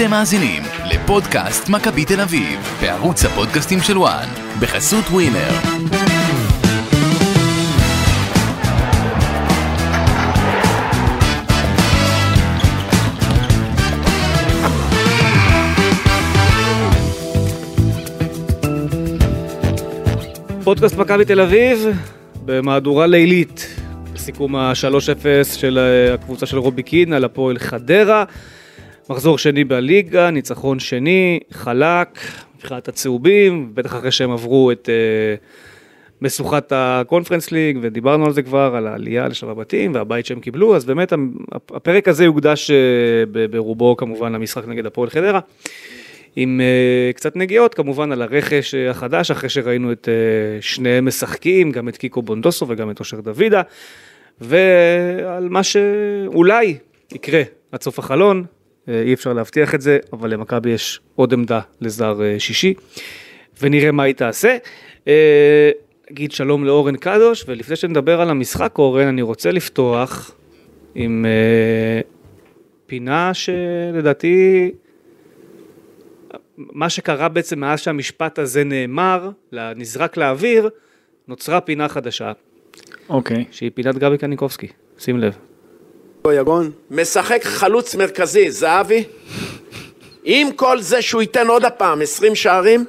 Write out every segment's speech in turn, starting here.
אתם מאזינים לפודקאסט מכבי תל אביב, בערוץ הפודקאסטים של וואן, בחסות ווינר. פודקאסט מכבי תל אביב במהדורה לילית, בסיכום ה-3-0 של אה, הקבוצה של רובי קין על הפועל חדרה. מחזור שני בליגה, ניצחון שני, חלק, מבחינת הצהובים, בטח אחרי שהם עברו את uh, משוכת הקונפרנס ליג, ודיברנו על זה כבר, על העלייה לשלב הבתים והבית שהם קיבלו, אז באמת הפרק הזה יוקדש uh, ברובו כמובן למשחק נגד הפועל חדרה. עם uh, קצת נגיעות כמובן על הרכש uh, החדש, אחרי שראינו את uh, שניהם משחקים, גם את קיקו בונדוסו וגם את אושר דוידה, ועל מה שאולי יקרה עד סוף החלון, אה, אי אפשר להבטיח את זה, אבל למכבי יש עוד עמדה לזר אה, שישי, ונראה מה היא תעשה. אה, נגיד שלום לאורן קדוש, ולפני שנדבר על המשחק, אורן, אני רוצה לפתוח עם פינה שלדעתי, מה שקרה בעצם מאז שהמשפט הזה נאמר, נזרק לאוויר, נוצרה פינה חדשה. אוקיי. Okay. שהיא פינת גבי קניקובסקי, שים לב. יגון. משחק חלוץ מרכזי, זהבי. עם כל זה שהוא ייתן עוד הפעם 20 שערים,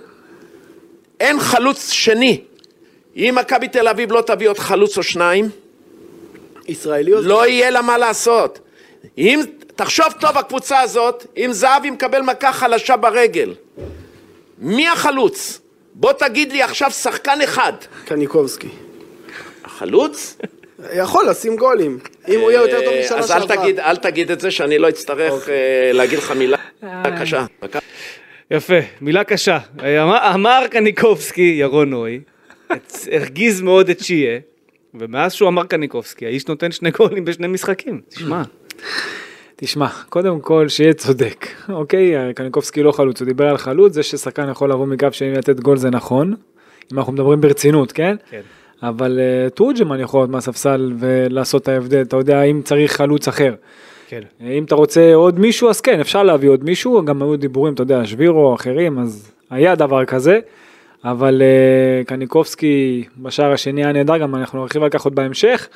אין חלוץ שני. אם מכבי תל אביב לא תביא עוד חלוץ או שניים, ישראלי או לא יהיה לה מה לעשות. אם, תחשוב טוב הקבוצה הזאת, אם זהבי מקבל מכה חלשה ברגל, מי החלוץ? בוא תגיד לי עכשיו שחקן אחד. קניקובסקי. החלוץ? יכול לשים גולים, אם הוא יהיה יותר טוב משנה שעברה. אז אל תגיד, אל תגיד את זה, שאני לא אצטרך אוקיי. אה, להגיד לך מילה קשה. יפה, מילה קשה. אמר, אמר קניקובסקי, ירון נוי, הרגיז מאוד את שיה, ומאז שהוא אמר קניקובסקי, האיש נותן שני גולים בשני משחקים, תשמע. תשמע, קודם כל שיהיה צודק, אוקיי? קניקובסקי לא חלוץ, הוא דיבר על חלוץ, זה ששחקן יכול לבוא מגב שני לתת גול זה נכון, אם אנחנו מדברים ברצינות, כן? כן. אבל uh, תורג'מן יכול להיות מהספסל ולעשות את ההבדל, אתה יודע, אם צריך חלוץ אחר. כן. אם אתה רוצה עוד מישהו, אז כן, אפשר להביא עוד מישהו, גם היו דיבורים, אתה יודע, שבירו, אחרים, אז היה דבר כזה. אבל uh, קניקובסקי בשער השני היה נהדר, גם אנחנו נרחיב על כך עוד בהמשך.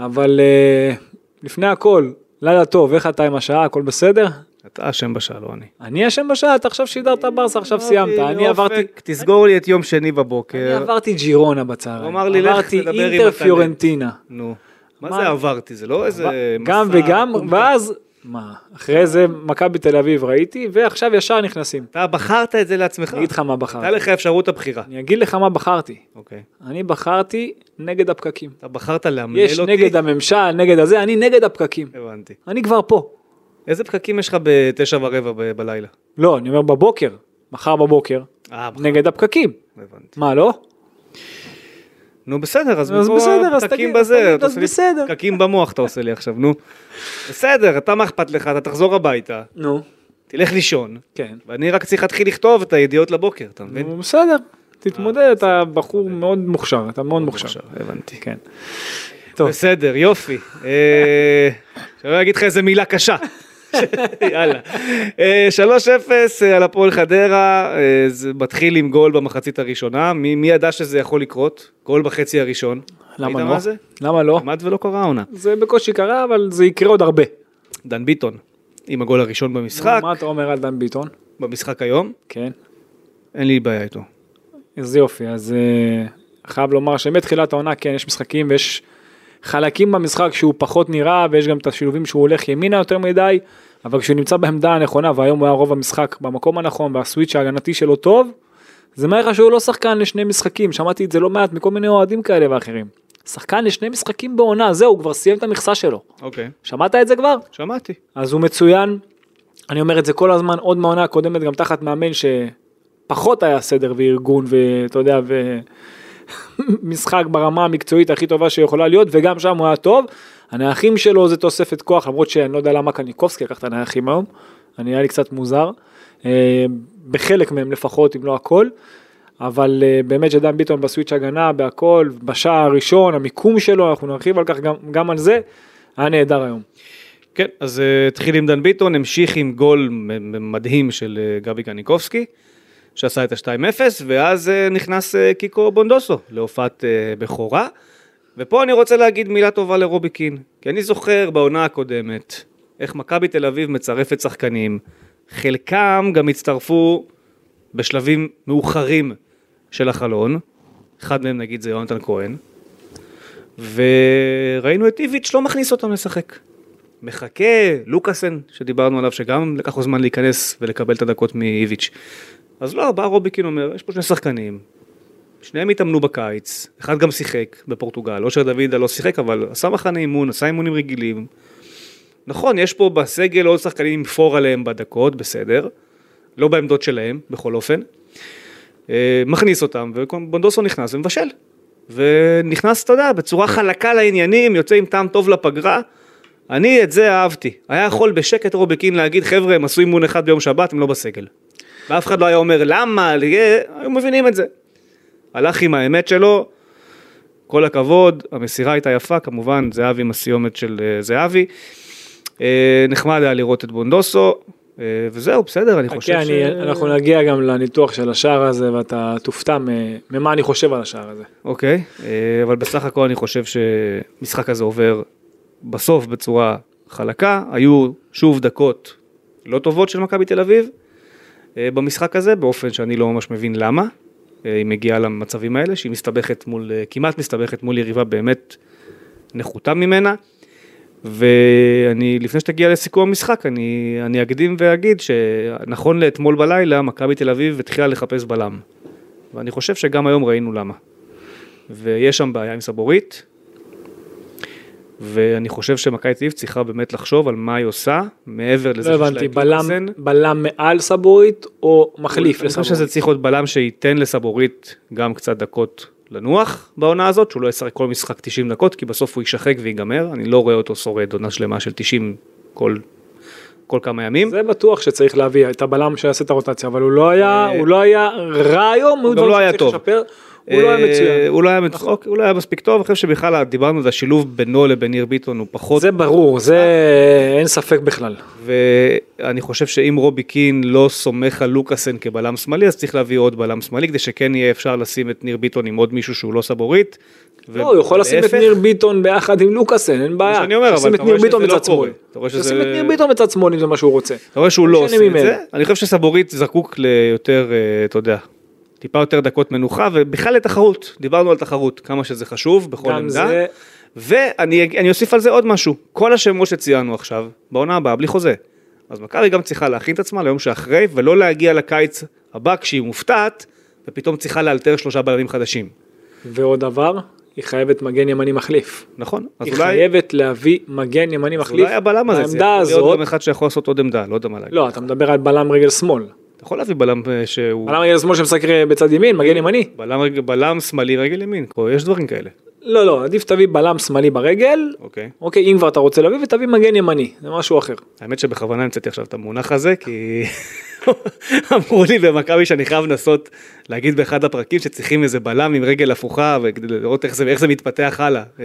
אבל uh, לפני הכל, לילה טוב, איך אתה עם השעה, הכל בסדר? אתה אשם בשעה, לא אני. אני אשם בשעה, אתה עכשיו שידרת ברסה, עכשיו סיימת. אני עברתי... תסגור לי את יום שני בבוקר. אני עברתי ג'ירונה בצהריים. הוא אמר לי, לך תדבר עם עברתי אינטר פיורנטינה. נו. מה זה עברתי? זה לא איזה גם וגם, ואז... מה, אחרי זה מכבי תל אביב ראיתי, ועכשיו ישר נכנסים. אתה בחרת את זה לעצמך. אני אגיד לך מה בחרתי. הייתה לך אפשרות הבחירה. אני אגיד לך מה בחרתי. אוקיי. אני בחרתי נגד הפקקים. אתה בחרת לאמלל אותי? יש נגד הממשל, נגד הזה, אני נגד הפקקים. הבנתי. אני כבר פה. איזה פקקים יש לך בתשע ורבע ב- בלילה? לא, אני אומר בבוקר, מחר בבוקר, אה, נגד הפקקים. הבנתי. מה, לא? נו בסדר, אז אז בסדר, אז פקקים תגיד, בזה, תגיד, אתה אז עושה לי בסדר. פקקים במוח אתה עושה לי עכשיו, נו. בסדר, אתה מה אכפת לך, אתה תחזור הביתה, נו. תלך לישון, כן. ואני רק צריך להתחיל לכתוב את הידיעות לבוקר, אתה מבין? נו, בסדר, תתמודד, אתה בחור מאוד מוכשר, אתה מאוד מוכשר. הבנתי. כן. טוב. בסדר, יופי. אה, שלא אגיד לך איזה מילה קשה. יאללה. אה, 3-0 על הפועל חדרה, אה, זה מתחיל עם גול במחצית הראשונה, מי מי ידע שזה יכול לקרות? גול בחצי הראשון. למה לא? למה לא? כמעט ולא קרה עונה. זה בקושי קרה, אבל זה יקרה עוד הרבה. דן ביטון, עם הגול הראשון במשחק, מה אתה אומר על דן ביטון? במשחק היום, כן. אין לי בעיה איתו. אז יופי, אז אה, חייב לומר שמתחילת העונה כן יש משחקים ויש חלקים במשחק שהוא פחות נראה ויש גם את השילובים שהוא הולך ימינה יותר מדי, אבל כשהוא נמצא בעמדה הנכונה והיום הוא היה רוב המשחק במקום הנכון והסוויץ' ההגנתי שלו טוב, זה מראה לך שהוא לא שחקן לשני משחקים, שמעתי את זה לא מעט מכל מיני אוהדים כאלה ואחרים. שחקן לשני משחקים בעונה, זהו, הוא כבר סיים את המכסה שלו. אוקיי. שמעת את זה כבר? שמעתי. אז הוא מצוין, אני אומר את זה כל הזמן, עוד מהעונה הקודמת גם תחת מאמן שפחות היה סדר וארגון ואתה יודע, ומשחק ברמה המקצועית הכי טובה שיכולה להיות, וגם שם הוא היה טוב. הנייחים שלו זה תוספת כוח, למרות שאני לא יודע למה קניקובסקי לקח את הנייחים היום, אני היה לי קצת מוזר, אה, בחלק מהם לפחות, אם לא הכל. אבל אה, באמת שדן ביטון בסוויץ' הגנה, בהכל, בשער הראשון, המיקום שלו, אנחנו נרחיב על כך גם, גם על זה, היה נהדר היום. כן, אז אה, התחיל עם דן ביטון, המשיך עם גול מדהים של אה, גבי קניקובסקי, שעשה את ה-2-0, ואז אה, נכנס אה, קיקו בונדוסו להופעת אה, בכורה. ופה אני רוצה להגיד מילה טובה לרובי קין, כי אני זוכר בעונה הקודמת, איך מכבי תל אביב מצרפת שחקנים, חלקם גם הצטרפו בשלבים מאוחרים של החלון, אחד מהם נגיד זה יונתן כהן, וראינו את איביץ' לא מכניס אותם לשחק. מחכה, לוקאסן, שדיברנו עליו, שגם לקח לו זמן להיכנס ולקבל את הדקות מאיביץ'. אז לא, בא רוביקין אומר, יש פה שני שחקנים, שניהם התאמנו בקיץ, אחד גם שיחק בפורטוגל, אושר דוידה לא שיחק, אבל עשה מחנה אימון, עשה אימונים רגילים. נכון, יש פה בסגל עוד שחקנים עם פור עליהם בדקות, בסדר, לא בעמדות שלהם, בכל אופן. אה, מכניס אותם, ובונדוסו נכנס ומבשל. ונכנס, אתה יודע, בצורה חלקה לעניינים, יוצא עם טעם טוב לפגרה. אני את זה אהבתי. היה יכול בשקט רובקין להגיד, חבר'ה, הם עשו אימון אחד ביום שבת, הם לא בסגל. ואף אחד לא היה אומר, למה? היו מבינים את זה. הלך עם האמת שלו, כל הכבוד, המסירה הייתה יפה, כמובן, זהבי עם הסיומת של אה, זהבי. אה, נחמד היה לראות את בונדוסו, אה, וזהו, בסדר, אני חושב חכה, אני- אנחנו נגיע גם לניתוח של השער הזה, ואתה תופתע ממה אני חושב על השער הזה. אוקיי, אבל בסך הכל אני חושב שמשחק הזה עובר בסוף בצורה חלקה. היו שוב דקות לא טובות של מכבי תל אביב במשחק הזה, באופן שאני לא ממש מבין למה. אה, היא מגיעה למצבים האלה, שהיא מסתבכת מול, אה, כמעט מסתבכת מול יריבה באמת נחותה ממנה. ואני, לפני שתגיע לסיכום המשחק, אני, אני אקדים ואגיד שנכון לאתמול בלילה, מכבי תל אביב התחילה לחפש בלם. ואני חושב שגם היום ראינו למה. ויש שם בעיה עם סבורית, ואני חושב שמכבי תל אביב צריכה באמת לחשוב על מה היא עושה, מעבר לזה לא שיש לה הבנתי, את לוקאסן. בלם מעל סבורית או מחליף אני חושב לסבורית? שזה צריך להיות בלם שייתן לסבורית גם קצת דקות לנוח בעונה הזאת, שהוא לא ישחק כל משחק 90 דקות, כי בסוף הוא יישחק ויגמר, אני לא רואה אותו שורד עונה שלמה של 90 כל, כל כמה ימים. זה בטוח שצריך להביא את הבלם שיעשה את הרוטציה, אבל הוא לא היה, אה, הוא לא היה רע היום, הוא גם לא היה טוב. לשפר, הוא לא היה אה, מצוין. הוא לא היה מצ- אוקיי, הוא לא היה מספיק טוב, אני חושב שבכלל דיברנו על זה, השילוב בינו לבין ניר ביטון הוא פחות זה ברור, זה אין ספק בכלל. ואני חושב שאם רובי קין לא סומך על לוקאסן כבלם שמאלי, אז צריך להביא עוד בלם שמאלי, כדי שכן יהיה אפשר לשים את ניר ביטון עם עוד מישהו שהוא לא סבורית. לא, הוא יכול לשים את. ניר ביטון ביחד עם לוקאסן, אין בעיה. שאני אומר, אבל לשים את אתה רואה שזה לא. קורה. אתה רואה שזה- לשים את ניר ביטון בצד שמאל אם זה מה שהוא רוצה. אתה רואה שהוא לא משנה עושה את. זה, אני חושב שסבורית זקוק ליותר, אה, אתה יודע, טיפה יותר דקות מנוחה, ובכלל לתחרות, דיברנו על תחרות, כמה שזה חשוב בכל עמדה. זה- ואני אני אוסיף על זה עוד משהו, כל השמות שציינו עכשיו, בעונה הבאה, בלי חוזה. אז מכבי גם צריכה להכין את עצמה ליום שאחרי, ולא להגיע לקיץ הבא כשהיא מופתעת, ופתאום צריכה לאלתר שלושה בלמים חדשים. ועוד דבר, היא חייבת מגן ימני מחליף. נכון? אז היא אולי, חייבת להביא מגן ימני מחליף. אולי הבלם הזה, זה יכול להיות גם אחד שיכול לעשות עוד עמדה, לא יודע מה להגיד. לא, אתה מדבר על בלם רגל שמאל. אתה יכול להביא בלם אה, שהוא... בלם רגל שמאל שמשחק בצד ימין, מגן ימני. בלם, רגל- בלם שמאלי רגל ימין, יש דברים כאלה. לא, לא, עדיף תביא בלם שמאלי ברגל. אוקיי. אוקיי, אם כבר אתה רוצה להביא, ותביא מגן ימני, זה משהו אחר. האמת שבכוונה המצאתי עכשיו את המונח הזה, כי אמרו לי במכבי שאני חייב לנסות להגיד באחד הפרקים שצריכים איזה בלם עם רגל הפוכה, וכדי לראות איך זה, איך זה מתפתח הלאה. אה,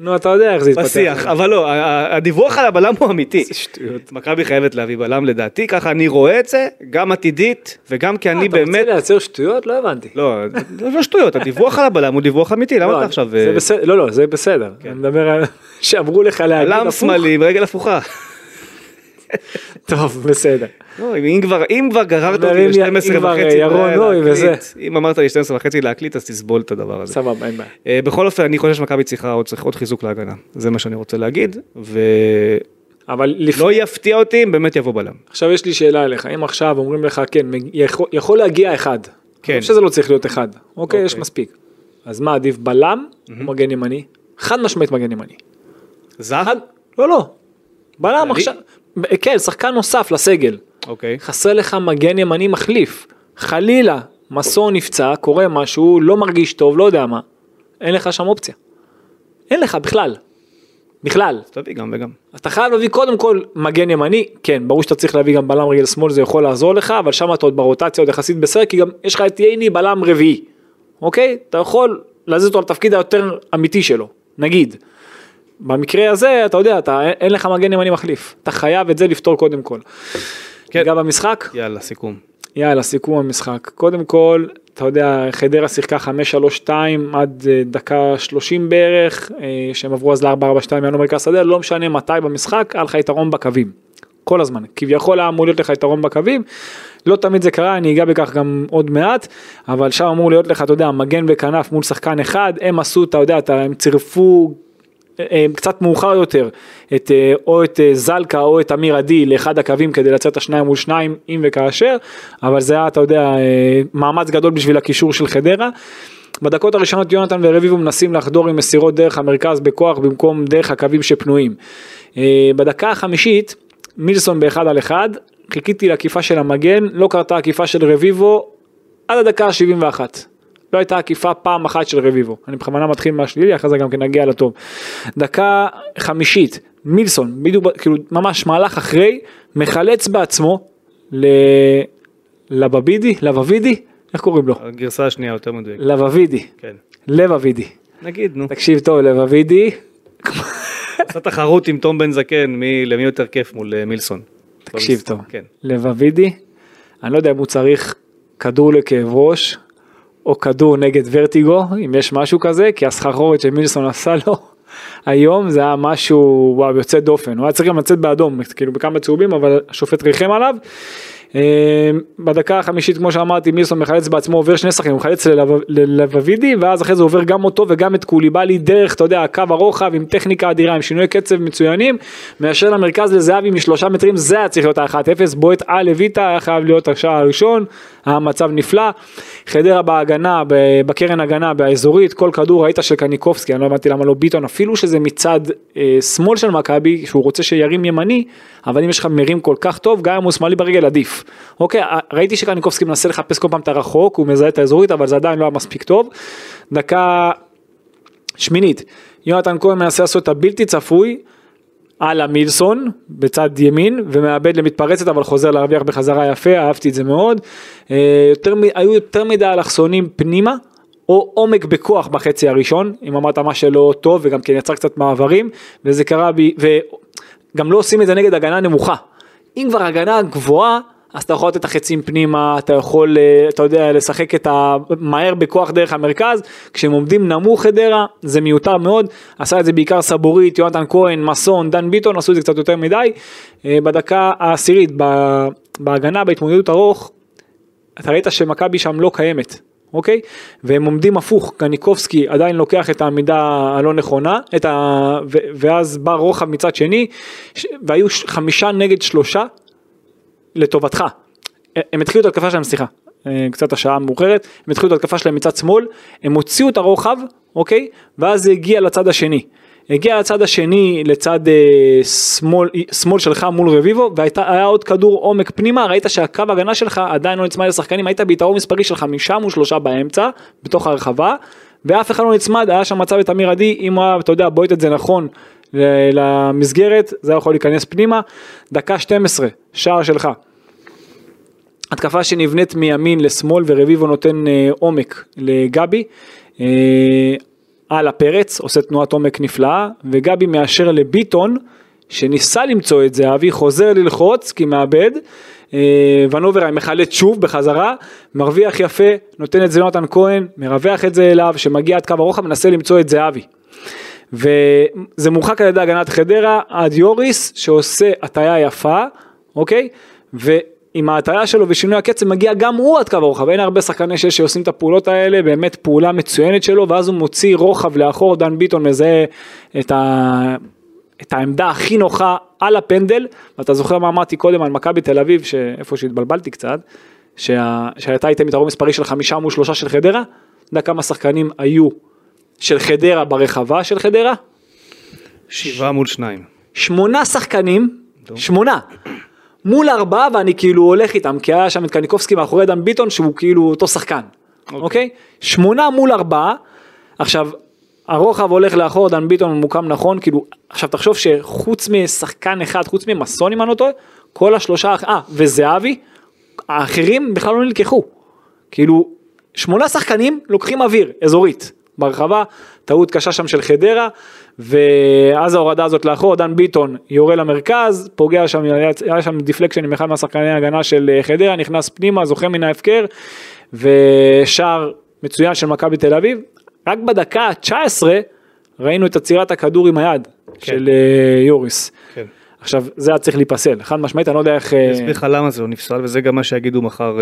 נו, אתה יודע איך זה יתפתח. בשיח, אבל לא, הדיווח על הבלם הוא אמיתי. איזה שטויות. מכבי חייבת להביא בלם לדעתי, ככה אני רואה את זה, גם עתידית, וגם כי אני אה, אתה רוצה באמת... לייצר שטויות? לא הבנתי. לא, זה לא שטויות, הדיווח על הבלם הוא דיווח אמיתי, למה לא, אתה עכשיו... זה אה, לא, לא, זה בסדר. אני מדבר על... שאמרו לך להגיד בלם הפוך. שמאלי עם רגל הפוכה. טוב, בסדר. לא, אם כבר, אם כבר גררת אותי אם- ל-12 אם כבר, וחצי נוי להקליט. אם אמרת לי 12 וחצי להקליט אז תסבול את הדבר הזה. סבבה, אין בעיה. אה, בכל אופן אני חושב שמכבי צריכה עוד, צריך עוד חיזוק להגנה, זה מה שאני רוצה להגיד, אבל לפני... יפתיע אותי אם באמת יבוא בלם. עכשיו יש לי שאלה אליך, אם עכשיו אומרים לך, כן, יכול, יכול להגיע אחד. כן. אני חושב שזה לא צריך להיות אחד. אוקיי, יש אוקיי. מספיק. אז מה עדיף, בלם או מגן ימני? חד משמעית מגן ימני. זר? חד... לא, לא. בלם? עכשיו... כן, שחקן נוסף לסגל. אוקיי. חסר לך מגן ימני מחליף. חלילה, מסור נפצע, קורה משהו, לא מרגיש טוב, לא יודע מה. אין לך שם אופציה. אין לך בכלל. בכלל. אז תביא גם וגם. אתה חייב להביא קודם כל מגן ימני, כן, ברור שאתה צריך להביא גם בלם רגל שמאל, זה יכול לעזור לך, אבל שם אתה עוד ברוטציה עוד יחסית בסדר, כי גם יש לך את ייני בלם רביעי, אוקיי? אתה יכול להזיז אותו לתפקיד היותר אמיתי שלו, נגיד. במקרה הזה, אתה יודע, אתה, אין לך מגן ימני מחליף. אתה חייב את זה לפתור קודם כל. כן. ניגע במשחק? יאללה, סיכום. יאללה, סיכום המשחק. קודם כל, אתה יודע, חדרה שיחקה 5-3-2 עד אה, דקה 30 בערך, אה, שהם עברו אז ל-4-4-2 יענו מרכז שדה, לא משנה מתי במשחק, היה לך יתרון בקווים. כל הזמן. כביכול היה אמור להיות לך יתרון בקווים, לא תמיד זה קרה, אני אגע בכך גם עוד מעט, אבל שם אמור להיות לך, אתה יודע, מגן וכנף מול שחקן אחד, הם עשו, אתה יודע, אתה, הם צירפו קצת מאוחר יותר את אה, או את אה, זלקה או את אמיר עדי לאחד הקווים כדי לצאת השניים מול שניים אם וכאשר אבל זה היה אתה יודע מאמץ גדול בשביל הקישור של חדרה. בדקות הראשונות יונתן ורביבו מנסים לחדור עם מסירות דרך המרכז בכוח במקום דרך הקווים שפנויים. בדקה החמישית מילסון באחד על אחד חיכיתי לעקיפה של המגן לא קרתה עקיפה של רביבו עד הדקה ה-71. לא הייתה עקיפה פעם אחת של רביבו. אני בכוונה מתחיל מהשלילי, אחרי זה גם כן נגיע לטוב. דקה חמישית, מילסון, בדיוק, כאילו ממש מהלך אחרי, מחלץ בעצמו ל... לבבידי, לבבידי, איך קוראים לו? הגרסה השנייה יותר מדויקת. לבבידי. כן. לבבידי. נגיד, נו. תקשיב טוב, לבבידי. עשה תחרות עם תום בן זקן, מי, למי יותר כיף מול אה, מילסון. תקשיב טוב. כן. לבבידי, אני לא יודע אם הוא צריך כדור לכאב ראש, או כדור נגד ורטיגו, אם יש משהו כזה, כי הסחרחורת שמילסון עשה לו היום זה היה משהו וואו, יוצא דופן, הוא היה צריך גם לצאת באדום, כאילו בכמה צהובים, אבל השופט ריחם עליו. אה, בדקה החמישית כמו שאמרתי מילסון מחלץ בעצמו עובר שני שחקנים, הוא מחלץ ללבבידי ואז אחרי זה עובר גם אותו וגם את קוליבאלי דרך אתה יודע קו הרוחב עם טכניקה אדירה עם שינוי קצב מצוינים מאשר למרכז לזהבי משלושה מטרים זה היה צריך להיות ה-1-0 בועט על לויטה היה חייב להיות השער הראשון היה מצב נפלא. חדרה בהגנה בקרן הגנה באזורית כל כדור ראית של קניקובסקי אני לא הבנתי למה לא ביטון אפילו שזה מצד אה, שמאל של מכבי שהוא רוצה שירים ימני אבל אם יש לך מרים כל כך טוב גם אם הוא שמאלי ברגל עדיף. אוקיי, ראיתי שקניקובסקי מנסה לחפש כל פעם את הרחוק, הוא מזהה את האזורית, אבל זה עדיין לא היה מספיק טוב. דקה שמינית, יונתן כהן מנסה לעשות את הבלתי צפוי. על המילסון בצד ימין ומאבד למתפרצת אבל חוזר להרוויח בחזרה יפה אהבתי את זה מאוד אה, יותר, היו יותר מדי אלכסונים פנימה או עומק בכוח בחצי הראשון אם אמרת מה שלא טוב וגם כן יצר קצת מעברים וזה קרה בי וגם לא עושים את זה נגד הגנה נמוכה אם כבר הגנה גבוהה אז אתה יכול לתת את החצים פנימה, אתה יכול, אה, אתה יודע, לשחק את המהר בכוח דרך המרכז, כשהם עומדים נמוך חדרה, זה מיותר מאוד, עשה את זה בעיקר סבורית, יונתן כהן, מסון, דן ביטון, עשו את זה קצת יותר מדי. אה, בדקה העשירית, בהגנה, בהתמודדות ארוך, אתה ראית שמכבי שם לא קיימת. אוקיי? והם עומדים הפוך, קניקובסקי עדיין לוקח את העמידה הלא נכונה, את ה... ואז בא רוחב מצד שני, והיו חמישה נגד שלושה לטובתך. הם התחילו את ההתקפה שלהם, סליחה, אה, קצת השעה מאוחרת, הם התחילו את ההתקפה שלהם מצד שמאל, הם הוציאו את הרוחב, אוקיי? ואז זה הגיע לצד השני. הגיע לצד השני לצד אה, שמאל, שמאל שלך מול רביבו והיה עוד כדור עומק פנימה ראית שהקו הגנה שלך עדיין לא נצמד לשחקנים היית ביתרון מספרי של חמישה מול שלושה באמצע בתוך הרחבה ואף אחד לא נצמד היה שם מצב את אמיר עדי אם הוא היה אתה יודע בועט את זה נכון למסגרת זה יכול להיכנס פנימה דקה 12 שער שלך התקפה שנבנית מימין לשמאל ורביבו נותן אה, עומק לגבי. אה, על הפרץ, עושה תנועת עומק נפלאה, וגבי מאשר לביטון, שניסה למצוא את זה, אבי חוזר ללחוץ כי מאבד, אה, ונוברהיים מחלט שוב בחזרה, מרוויח יפה, נותן את זה ליונתן כהן, מרווח את זה אליו, שמגיע עד קו הרוחב, מנסה למצוא את זהבי. וזה מורחק על ידי הגנת חדרה עד יוריס שעושה הטיה יפה, אוקיי? ו... עם ההטיה שלו ושינוי הקצב מגיע גם הוא עד קו הרוחב, אין הרבה שחקני שש שעושים את הפעולות האלה, באמת פעולה מצוינת שלו, ואז הוא מוציא רוחב לאחור, דן ביטון מזהה את, ה... את העמדה הכי נוחה על הפנדל, ואתה זוכר מה אמרתי קודם על מכבי תל אביב, שאיפה שהתבלבלתי קצת, שה... שהייתה איתם יתרון מספרי של חמישה מול שלושה של חדרה, אתה יודע כמה שחקנים היו של חדרה ברחבה של חדרה? שבעה מול שניים. שמונה שחקנים, שמונה, מול ארבעה ואני כאילו הולך איתם, כי היה שם את קניקובסקי מאחורי דן ביטון שהוא כאילו אותו שחקן, אוקיי? Okay. אוקיי? Okay? שמונה מול ארבעה, עכשיו הרוחב הולך לאחור, דן ביטון ממוקם נכון, כאילו, עכשיו תחשוב שחוץ משחקן אחד, חוץ ממסון אם אני לא טועה, כל השלושה, אה, וזהבי, האחרים בכלל לא נלקחו. כאילו, שמונה שחקנים לוקחים אוויר, אזוריט, ברחבה, טעות קשה שם של חדרה, ואז ההורדה הזאת לאחור, דן ביטון יורה למרכז, פוגע שם, היה, שם deflection עם אחד מהשחקני ההגנה של אה, חדרה, נכנס פנימה, זוכה מן ההפקר, ושער מצוין של מכבי תל אביב, רק בדקה ה-19 ראינו את עצירת הכדור עם היד כן. של uh, יוריס. כן. עכשיו זה היה צריך להיפסל, חד משמעית אני לא יודע איך... אני אסביר לך למה זה לא נפסל וזה גם מה שיגידו מחר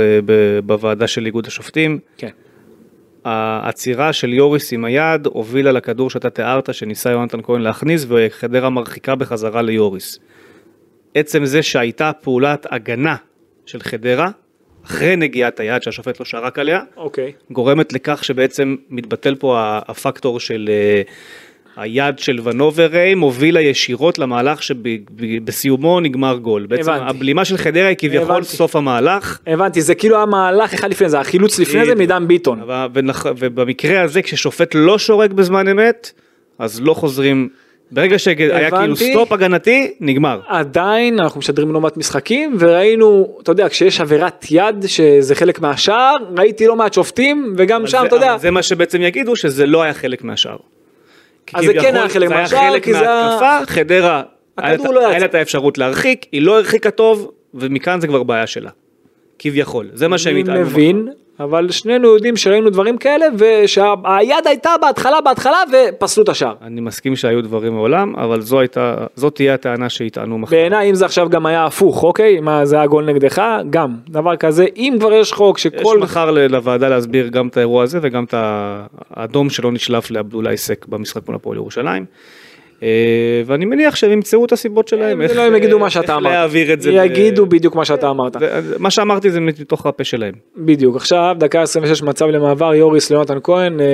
בוועדה של איגוד השופטים. כן. העצירה של יוריס עם היד הובילה לכדור שאתה תיארת שניסה יונתן כהן להכניס וחדרה מרחיקה בחזרה ליוריס. עצם זה שהייתה פעולת הגנה של חדרה אחרי נגיעת היד שהשופט לא שרק עליה, אוקיי. גורמת לכך שבעצם מתבטל פה הפקטור של אה, היד של ונובררי מובילה ישירות למהלך שבסיומו נגמר גול. בעצם הבנתי. הבלימה של חדרה היא כביכול הבנתי. סוף המהלך. הבנתי, זה כאילו המהלך אחד לפני זה, החילוץ לפני זה מדן ביטון. ובמקרה הזה כששופט לא שורק בזמן אמת, אז לא חוזרים ברגע שהיה כאילו סטופ הגנתי, נגמר. עדיין אנחנו משדרים לא מעט משחקים, וראינו, אתה יודע, כשיש עבירת יד שזה חלק מהשער, ראיתי לא מעט שופטים, וגם שם, זה, אתה יודע. זה מה שבעצם יגידו, שזה לא היה חלק מהשער. אז זה כן היה חלק מהשער, זה היה חלק מההתקפה, חדרה, היה לא לה את האפשרות להרחיק, היא לא הרחיקה טוב, ומכאן זה כבר בעיה שלה. כביכול, זה מה שהם התעלמו. אני מבין, אבל שנינו יודעים שראינו דברים כאלה ושהיד הייתה בהתחלה בהתחלה ופסלו את השער. אני מסכים שהיו דברים מעולם אבל זו הייתה זאת תהיה הטענה שיטענו מחר. בעיניי אם זה עכשיו גם היה הפוך אוקיי מה זה היה גול נגדך גם דבר כזה אם כבר יש חוק שכל יש מחר לוועדה להסביר גם את האירוע הזה וגם את האדום שלא נשלף לעבדולאי סק במשחק מול הפועל ירושלים. אה, ואני מניח שהם ימצאו את הסיבות שלהם, איך, לא, הם יגידו מה שאתה אמרת, להעביר את זה. יגידו בדיוק מה שאתה אמרת. מה שאמרתי זה מתוך הפה שלהם. בדיוק, עכשיו דקה 26 מצב למעבר יוריס ליונתן כהן, אה,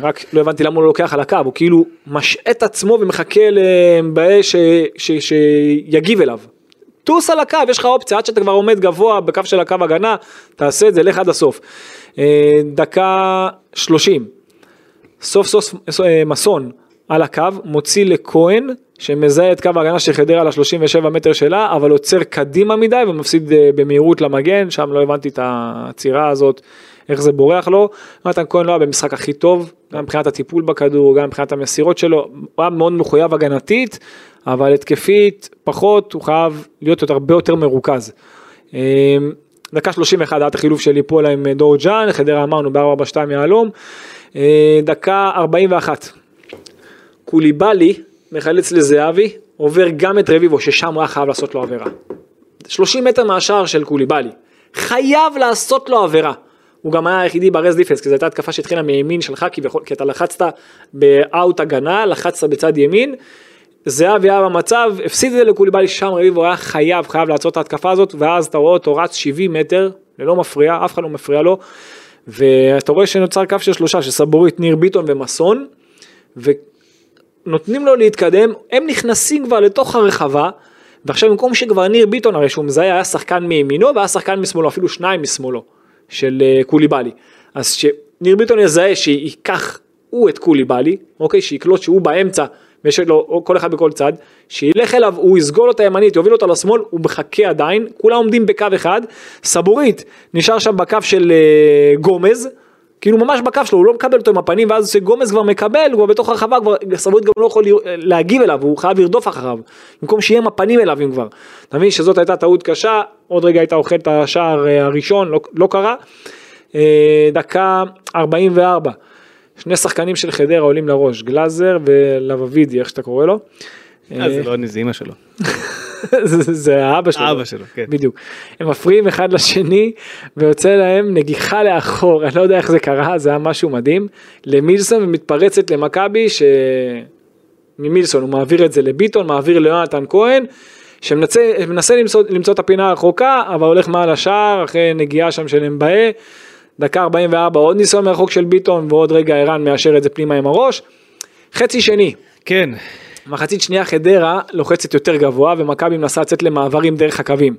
רק לא הבנתי למה הוא לא לוקח על הקו, הוא כאילו משעה עצמו ומחכה לבאש שיגיב אליו. טוס על הקו, יש לך אופציה, עד שאתה כבר עומד גבוה בקו של הקו הגנה, תעשה את זה, לך עד הסוף. אה, דקה 30, סוף סוף מסון. על הקו, מוציא לכהן, שמזהה את קו ההגנה של חדרה ל-37 מטר שלה, אבל עוצר קדימה מדי ומפסיד אה, במהירות למגן, שם לא הבנתי את העצירה הזאת, איך זה בורח לו. נתן כהן לא היה במשחק הכי טוב, גם מבחינת הטיפול בכדור, גם מבחינת המסירות שלו, הוא היה מאוד מחויב הגנתית, אבל התקפית פחות, הוא חייב להיות יותר, הרבה יותר מרוכז. אה, דקה 31 היה את החילוף של ליפולה עם דור ג'אן, חדרה אמרנו ב-442 יהלום. אה, דקה 41, קוליבאלי מחלץ לזהבי, עובר גם את רביבו ששם רק חייב לעשות לו עבירה. 30 מטר מהשער של קוליבאלי, חייב לעשות לו עבירה. הוא גם היה היחידי ברז דיפנס, כי זו הייתה התקפה שהתחילה מימין שלך, כי, בכל, כי אתה לחצת באאוט הגנה, לחצת בצד ימין, זהבי היה במצב, הפסיד את זה לקוליבאלי, שם רביבו היה חייב, חייב לעצור את ההתקפה הזאת, ואז אתה רואה אותו רץ 70 מטר, ללא מפריע, אף אחד לא מפריע לו, ואתה רואה שנוצר קו של שלושה, של סבורית, ניר ביטון ומסון, נותנים לו להתקדם, הם נכנסים כבר לתוך הרחבה, ועכשיו במקום שכבר ניר ביטון הרי שהוא מזהה היה שחקן מימינו והיה שחקן משמאלו, אפילו שניים משמאלו, של uh, קוליבאלי. אז שניר ביטון יזהה שייקח הוא את קוליבאלי, אוקיי, שיקלוט שהוא באמצע ויש לו כל אחד בכל צד, שילך אליו, הוא יסגול אותה ימנית, יוביל אותה לשמאל, הוא מחכה עדיין, כולם עומדים בקו אחד, סבורית נשאר שם בקו של uh, גומז, כאילו ממש בקו שלו, הוא לא מקבל אותו עם הפנים, ואז כשגומז כבר מקבל, הוא בתוך הרחבה, כבר סבורית גם לא יכול להגיב אליו, הוא חייב לרדוף אחריו, במקום שיהיה עם הפנים אליו אם כבר. אתה מבין שזאת הייתה טעות קשה, עוד רגע הייתה אוכל את השער אה, הראשון, לא, לא קרה. אה, דקה 44, שני שחקנים של חדרה עולים לראש, גלאזר ולבבידי, איך שאתה קורא לו. אה, זה לא אני, זה אמא שלו. זה האבא שלו. האבא שלו, כן. בדיוק. הם מפריעים אחד לשני ויוצא להם נגיחה לאחור, אני לא יודע איך זה קרה, זה היה משהו מדהים. למילסון ומתפרצת למכבי, שממילסון הוא מעביר את זה לביטון, מעביר ליונתן כהן. שמנסה למצוא, למצוא את הפינה הרחוקה, אבל הולך מעל השער אחרי נגיעה שם של אמבאה. דקה 44 עוד ניסיון מרחוק של ביטון ועוד רגע ערן מאשר את זה פנימה עם הראש. חצי שני. כן. מחצית שנייה חדרה לוחצת יותר גבוה ומכבי מנסה לצאת למעברים דרך הקווים.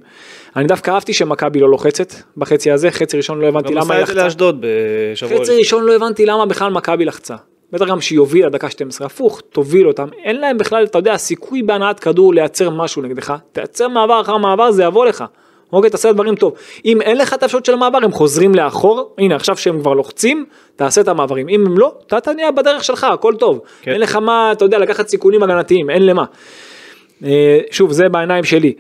אני דווקא אהבתי שמכבי לא לוחצת בחצי הזה, חצי ראשון לא הבנתי למה היא לחצה. לאשדוד בשבוע חצי ראשון לא הבנתי למה בכלל מכבי לחצה. בטח גם שהיא הובילה דקה 12 הפוך, תוביל אותם, אין להם בכלל, אתה יודע, סיכוי בהנעת כדור לייצר משהו נגדך, תייצר מעבר אחר מעבר זה יבוא לך, אוקיי, תעשה דברים טוב. אם אין לך את האפשרות של המעבר, הם חוזרים לאחור, הנה עכשיו שהם כבר לוחצים, תעשה את המעברים. אם הם לא, אתה תניע בדרך שלך, הכל טוב. כן. אין לך מה, אתה יודע, לקחת סיכונים הגנתיים, אין למה. אה, שוב, זה בעיניים שלי.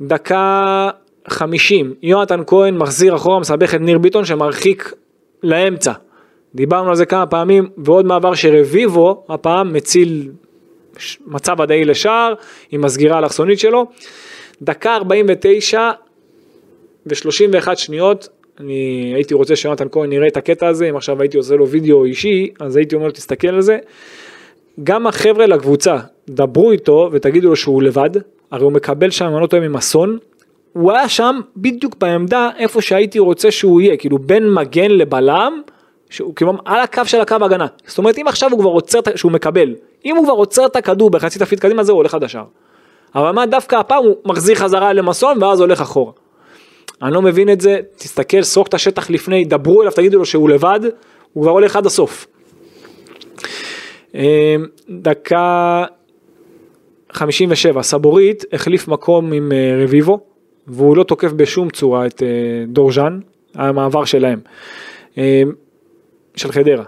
דקה 50, יונתן כהן מחזיר אחורה, מסבך את ניר ביטון שמרחיק לאמצע. דיברנו על זה כמה פעמים, ועוד מעבר שרביבו הפעם מציל מצב ודאי לשער, עם הסגירה האלכסונית שלו. דקה 49 ו-31 שניות, אני הייתי רוצה שיונתן כהן יראה את הקטע הזה, אם עכשיו הייתי עושה לו וידאו אישי, אז הייתי אומר לו תסתכל על זה. גם החבר'ה לקבוצה, דברו איתו ותגידו לו שהוא לבד, הרי הוא מקבל שם, אני לא טועה, ממסון, הוא היה שם בדיוק בעמדה איפה שהייתי רוצה שהוא יהיה, כאילו בין מגן לבלם, שהוא כאילו על הקו של הקו ההגנה. זאת אומרת אם עכשיו הוא כבר עוצר, שהוא מקבל, אם הוא כבר עוצר את הכדור בחצי תפקיד קדימה, זהו, הולך עד השאר. אבל מה דווקא הפעם הוא מחזיר חזרה למסון ואז הולך אחורה. אני לא מבין את זה, תסתכל, סרוק את השטח לפני, דברו אליו, תגידו לו שהוא לבד, הוא כבר הולך עד הסוף. אה, דקה 57, סבורית החליף מקום עם אה, רביבו, והוא לא תוקף בשום צורה את אה, דורז'אן, המעבר שלהם, אה, של חדרה.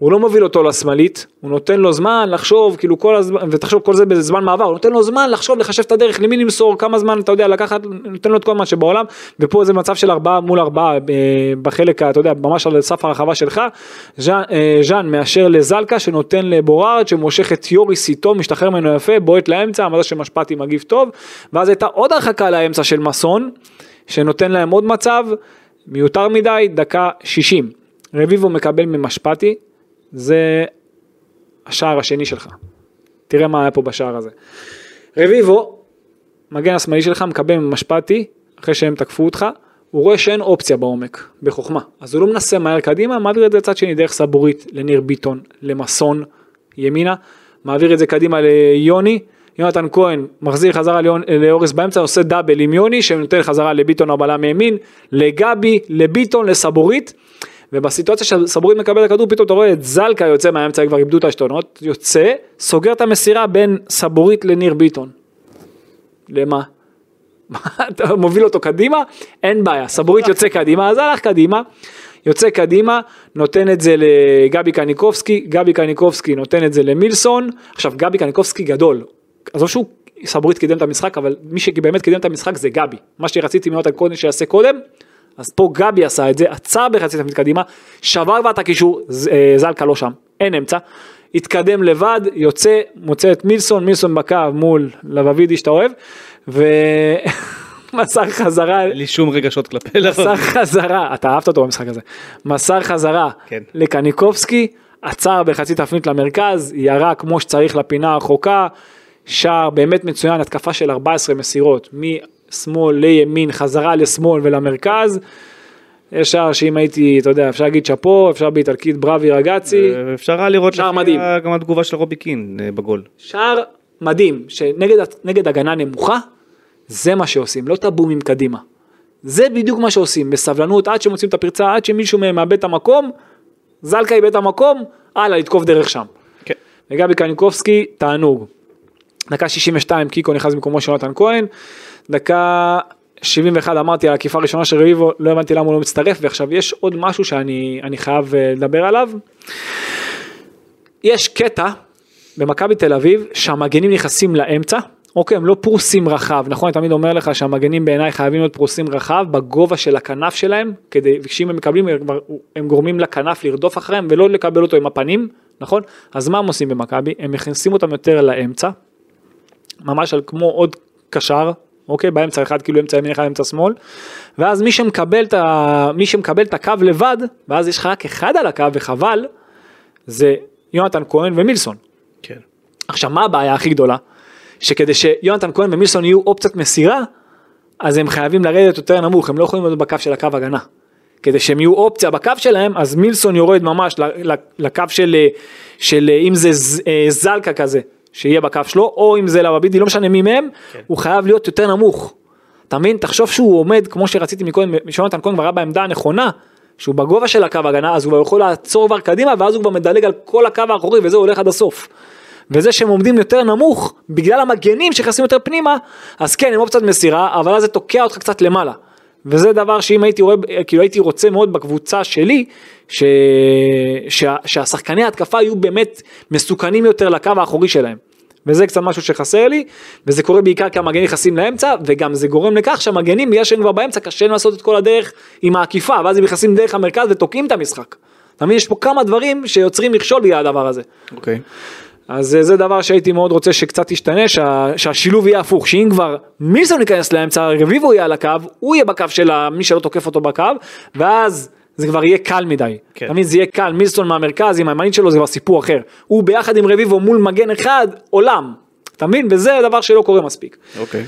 הוא לא מוביל אותו לשמאלית, הוא נותן לו זמן לחשוב, כאילו כל הזמן, ותחשוב כל זה בזמן מעבר, הוא נותן לו זמן לחשוב, לחשב את הדרך, למי למסור, כמה זמן, אתה יודע, לקחת, נותן לו את כל מה שבעולם, ופה זה מצב של ארבעה מול ארבעה אה, בחלק, אתה יודע, ממש על סף הרחבה שלך, ז'אן, אה, ז'אן מאשר לזלקה שנותן לבורארד, שמושך את יוריס איתו, משתחרר ממנו יפה, בועט לאמצע, המזל שמשפטי מגיב טוב, ואז הייתה עוד הרחקה לאמצע של מסון, שנותן להם עוד מצב, מיותר מדי, דקה 60. רביבו מקבל ממשפטי, זה השער השני שלך. תראה מה היה פה בשער הזה. רביבו, מגן השמאלי שלך, מקבל ממשפטי, אחרי שהם תקפו אותך, הוא רואה שאין אופציה בעומק, בחוכמה. אז הוא לא מנסה מהר קדימה, מעביר את זה לצד שני דרך סבורית, לניר ביטון, למסון, ימינה, מעביר את זה קדימה ליוני, יונתן כהן מחזיר חזרה לאורס באמצע, עושה דאבל עם יוני, שנותן חזרה לביטון הבלם מימין, לגבי, לביטון, לסבורית. ובסיטואציה שסבורית מקבל את הכדור, פתאום אתה רואה את זלקה יוצא מהאמצע, כבר איבדו את העשתונות, יוצא, סוגר את המסירה בין סבורית לניר ביטון. למה? מה, אתה מוביל אותו קדימה? אין בעיה, סבורית יוצא קדימה, אז הלך קדימה, יוצא קדימה, נותן את זה לגבי קניקובסקי, גבי קניקובסקי נותן את זה למילסון, עכשיו גבי קניקובסקי גדול, עזוב שהוא סבורית קידם את המשחק, אבל מי שבאמת קידם את המשחק זה גבי, מה שרציתי מאוד קודם שיעשה קודם, אז פה גבי עשה את זה, עצר בחצי תפקיד קדימה, שבר כבר את הקישור, אה, זלקה לא שם, אין אמצע, התקדם לבד, יוצא, מוצא את מילסון, מילסון בקו מול לבבידי שאתה אוהב, ומסר חזרה, אין לי שום רגשות כלפי מסר חזרה, אתה אהבת אותו במשחק הזה, מסר חזרה כן. לקניקובסקי, עצר בחצי תפנית למרכז, ירה כמו שצריך לפינה הרחוקה, שער באמת מצוין, התקפה של 14 מסירות, משמאל לימין, חזרה לשמאל ולמרכז. יש שער שאם הייתי, אתה יודע, אפשר להגיד שאפו, אפשר באיטלקית בראבי רגאצי, אפשר היה לראות שער מדהים. גם התגובה של רובי קין אה, בגול. שער מדהים, שנגד נגד הגנה נמוכה, זה מה שעושים, לא את הבומים קדימה. זה בדיוק מה שעושים, בסבלנות, עד שמוצאים את הפרצה, עד שמישהו מהם מאבד את המקום, זלקה איבד את המקום, הלאה, לתקוף דרך שם. כן. וגבי קניקובסקי, תענוג. דקה 62 קיקו נכנס במקומו של יונתן כהן, דקה 71 אמרתי על העקיפה הראשונה של רביבו, לא הבנתי למה הוא לא מצטרף, ועכשיו יש עוד משהו שאני אני חייב אה, לדבר עליו. יש קטע במכבי תל אביב שהמגנים נכנסים לאמצע, אוקיי, הם לא פרוסים רחב, נכון? אני תמיד אומר לך שהמגנים בעיניי חייבים להיות פרוסים רחב בגובה של הכנף שלהם, כדי, וכשאם הם מקבלים, הם גורמים לכנף לרדוף אחריהם ולא לקבל אותו עם הפנים, נכון? אז מה הם עושים במכבי? הם מכניסים אותם יותר לאמצע, ממש על כמו עוד קשר, אוקיי, באמצע אחד כאילו אמצע ימין אחד אמצע שמאל, ואז מי שמקבל את, ה... מי שמקבל את הקו לבד, ואז יש לך רק אחד על הקו וחבל, זה יונתן כהן ומילסון. כן. עכשיו מה הבעיה הכי גדולה? שכדי שיונתן כהן ומילסון יהיו אופציית מסירה, אז הם חייבים לרדת יותר נמוך, הם לא יכולים להיות בקו של הקו הגנה. כדי שהם יהיו אופציה בקו שלהם, אז מילסון יורד ממש לקו של, של אם זה אה, זלקה כזה, שיהיה בקו שלו, או אם זה לבבידי, לא משנה מי מהם, כן. הוא חייב להיות יותר נמוך. אתה מבין? תחשוב שהוא עומד, כמו שרציתי מקודם, שיונתן כהן כבר היה בעמדה הנכונה, שהוא בגובה של הקו הגנה, אז הוא כבר יכול לעצור כבר קדימה, ואז הוא כבר מדלג על כל הקו האחורי, וזה הולך עד הסוף. וזה שהם עומדים יותר נמוך, בגלל המגנים שנכנסים יותר פנימה, אז כן, הם אופציית מסירה, אבל אז זה תוקע אותך קצת למעלה. וזה דבר שאם הייתי רואה, כאילו הייתי רוצה מאוד בקבוצה שלי, ש... שה... שהשחקני ההתקפה יהיו באמת מסוכנים יותר לקו האחורי שלהם. וזה קצת משהו שחסר לי, וזה קורה בעיקר כי המגנים נכנסים לאמצע, וגם זה גורם לכך שהמגנים, בגלל שהם כבר באמצע, קשה להם לעשות את כל הדרך עם העקיפה, ואז הם נכנסים דרך המרכז ותוקעים את המשחק. אתה מבין, יש פה כמה דברים שיוצרים מכשול בגלל הדבר הזה. אוקיי. אז אה, זה דבר שהייתי מאוד רוצה שקצת ישתנה, שה, שהשילוב יהיה הפוך, שאם כבר מילסון ייכנס לאמצע, רביבו יהיה על הקו, הוא יהיה בקו של מי שלא תוקף אותו בקו, ואז זה כבר יהיה קל מדי. כן. תמיד זה יהיה קל, מילסון מהמרכז עם הימנית שלו זה כבר סיפור אחר. הוא ביחד עם רביבו מול מגן אחד, עולם. אתה מבין? וזה דבר שלא קורה מספיק. אוקיי.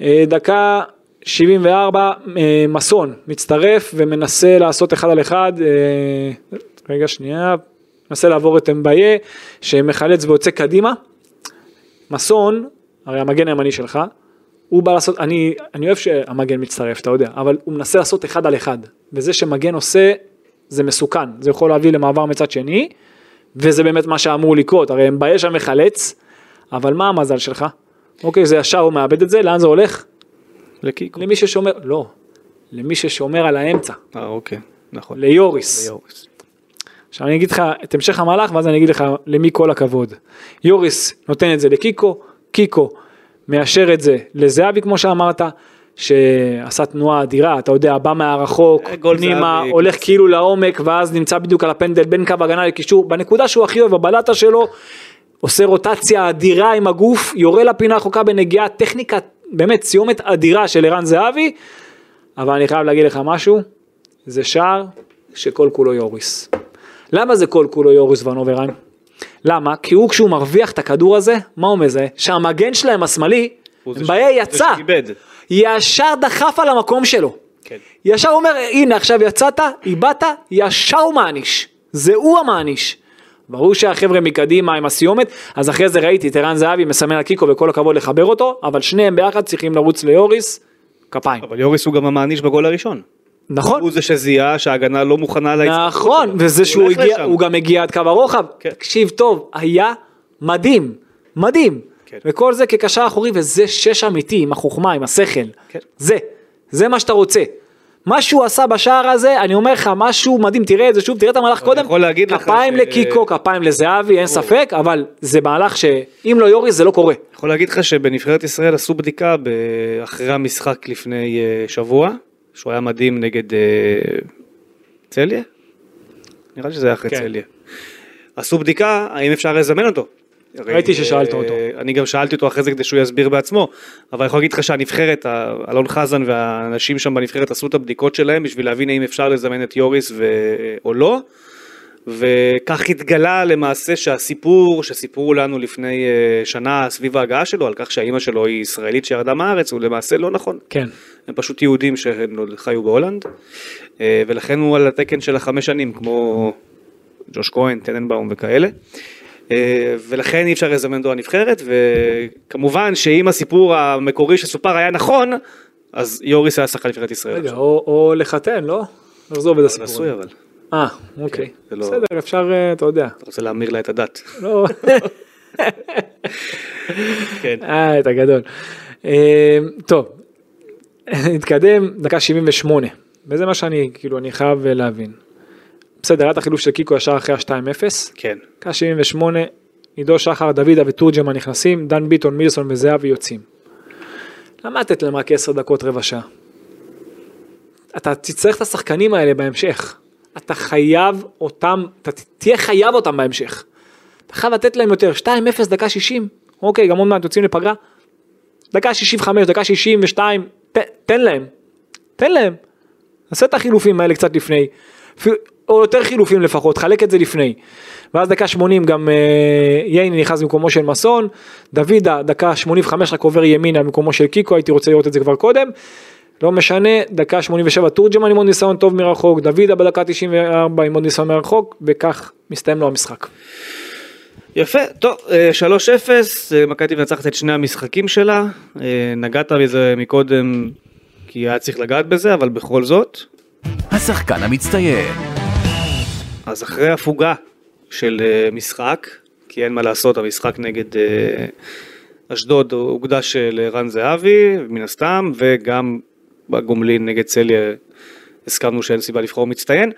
אה, דקה 74, אה, מסון מצטרף ומנסה לעשות אחד על אחד, רגע שנייה, מנסה לעבור את אמביה שמחלץ ויוצא קדימה. מסון, הרי המגן הימני שלך, הוא בא לעשות, אני, אני אוהב שהמגן מצטרף, אתה יודע, אבל הוא מנסה לעשות אחד על אחד, וזה שמגן עושה, זה מסוכן, זה יכול להביא למעבר מצד שני, וזה באמת מה שאמור לקרות, הרי אמביה שם מחלץ, אבל מה המזל שלך? אוקיי, זה ישר הוא מאבד את זה, לאן זה הולך? לקיקו. למי ששומר, לא, למי ששומר על האמצע, אה, אוקיי. נכון. ליוריס. ליוריס. עכשיו אני אגיד לך את המשך המהלך ואז אני אגיד לך למי כל הכבוד. יוריס נותן את זה לקיקו, קיקו מאשר את זה לזהבי כמו שאמרת, שעשה תנועה אדירה, אתה יודע, בא מהרחוק, אה, פנימה, זהבי, הולך כן. כאילו לעומק ואז נמצא בדיוק על הפנדל בין קו הגנה לקישור, בנקודה שהוא הכי אוהב, הבלטה שלו, עושה רוטציה אדירה עם הגוף, יורה לפינה רחוקה בנגיעה, טכניקה, באמת סיומת אדירה של ערן זהבי, אבל אני חייב להגיד לך משהו, זה שער שכל כולו יוריס. למה זה כל כולו יוריס ונוברהיים? למה? כי הוא כשהוא מרוויח את הכדור הזה, מה הוא מזהה? שהמגן שלהם השמאלי, זה יצא. ישר דחף על המקום שלו. כן. ישר אומר, הנה עכשיו יצאת, איבדת, ישר הוא מעניש. זה הוא המעניש. ברור שהחבר'ה מקדימה עם הסיומת, אז אחרי זה ראיתי את ערן זהבי מסמן על קיקו וכל הכבוד לחבר אותו, אבל שניהם ביחד צריכים לרוץ ליוריס, כפיים. אבל יוריס הוא גם המעניש בגול הראשון. נכון? הוא זה שזיהה שההגנה לא מוכנה להצטרפות נכון. וזה שהוא הגיע, לשם. הוא גם הגיע עד קו הרוחב. כן. תקשיב טוב, היה מדהים, מדהים. כן. וכל זה כקשר אחורי, וזה שש אמיתי, עם החוכמה, עם השכל. כן. זה, זה מה שאתה רוצה. מה שהוא עשה בשער הזה, אני אומר לך, משהו מדהים, תראה את זה שוב, תראה את המהלך קודם. יכול להגיד לך כפיים ש- לקיקו, כפיים לזהבי, אין ספק, אבל זה מהלך שאם לא יוריס זה לא קורה. יכול להגיד לך שבנבחרת ישראל עשו בדיקה אחרי המשחק לפני אה, שבוע, שהוא היה מדהים נגד אה, צליה? נראה לי שזה היה אחרי כן. צליה. עשו בדיקה האם אפשר לזמן אותו. ראיתי ששאלת אה, אותו. אני גם שאלתי אותו אחרי זה כדי שהוא יסביר בעצמו, אבל אני יכול להגיד לך שהנבחרת, אלון חזן והאנשים שם בנבחרת עשו את הבדיקות שלהם בשביל להבין האם אפשר לזמן את יוריס ו... או לא. וכך התגלה למעשה שהסיפור שסיפרו לנו לפני אה, שנה סביב ההגעה שלו על כך שהאימא שלו היא ישראלית שירדה מהארץ הוא למעשה לא נכון. כן. הם פשוט יהודים שחיו בהולנד אה, ולכן הוא על התקן של החמש שנים כמו ג'וש כהן, טננבאום וכאלה. אה, ולכן אי אפשר לזמן אותו לנבחרת וכמובן שאם הסיפור המקורי שסופר היה נכון אז יוריס היה שחקן נבחרת ישראל. רגע. או או לחתן, לא? נחזור בזה סיפור. נשוי אבל, אה, אוקיי. זה לא- בסדר, אפשר, אה, אתה יודע. אתה רוצה להמיר לה את הדת. לא. כן. אה, אתה גדול. אה, טוב, נתקדם, דקה 78, וזה מה שאני, כאילו, אני חייב אה, להבין. בסדר, היה את החילוף של קיקו ישר אחרי ה-2-0, כן. דקה 78, עידו שחר, דוידה ותורג'מן נכנסים, דן ביטון, מילסון וזהבי יוצאים. למה לתת להם רק 10 דקות רבע שעה? אתה תצטרך את השחקנים האלה בהמשך. אתה חייב אותם, אתה תהיה חייב אותם בהמשך. אתה חייב לתת להם יותר, 2-0 דקה 60, אוקיי, גם עוד מעט יוצאים לפגרה. דקה 65, דקה 62, ת, תן להם, תן להם. עשה את החילופים האלה קצת לפני, או יותר חילופים לפחות, חלק את זה לפני. ואז דקה 80 גם אה, ייני נכנס במקומו של מסון, דוידה דקה 85 רק עובר ימינה במקומו של קיקו, הייתי רוצה לראות את זה כבר קודם. לא משנה, דקה 87 תורג'מן עם עוד ניסיון טוב מרחוק, דוידה בדקה 94 עם עוד ניסיון מרחוק, וכך מסתיים לו המשחק. יפה, טוב, אה, 3-0, אה, מכבי תל אביב מנצחת את שני המשחקים שלה, אה, נגעת בזה מקודם כי היה צריך לגעת בזה, אבל בכל זאת, השחקן המצטיין. אז אחרי הפוגה של אה, משחק, כי אין מה לעשות, המשחק נגד אה, אשדוד הוקדש אה, לערן זהבי, מן הסתם, וגם בגומלין נגד צליה הסכמנו שאין סיבה לבחור מצטיין.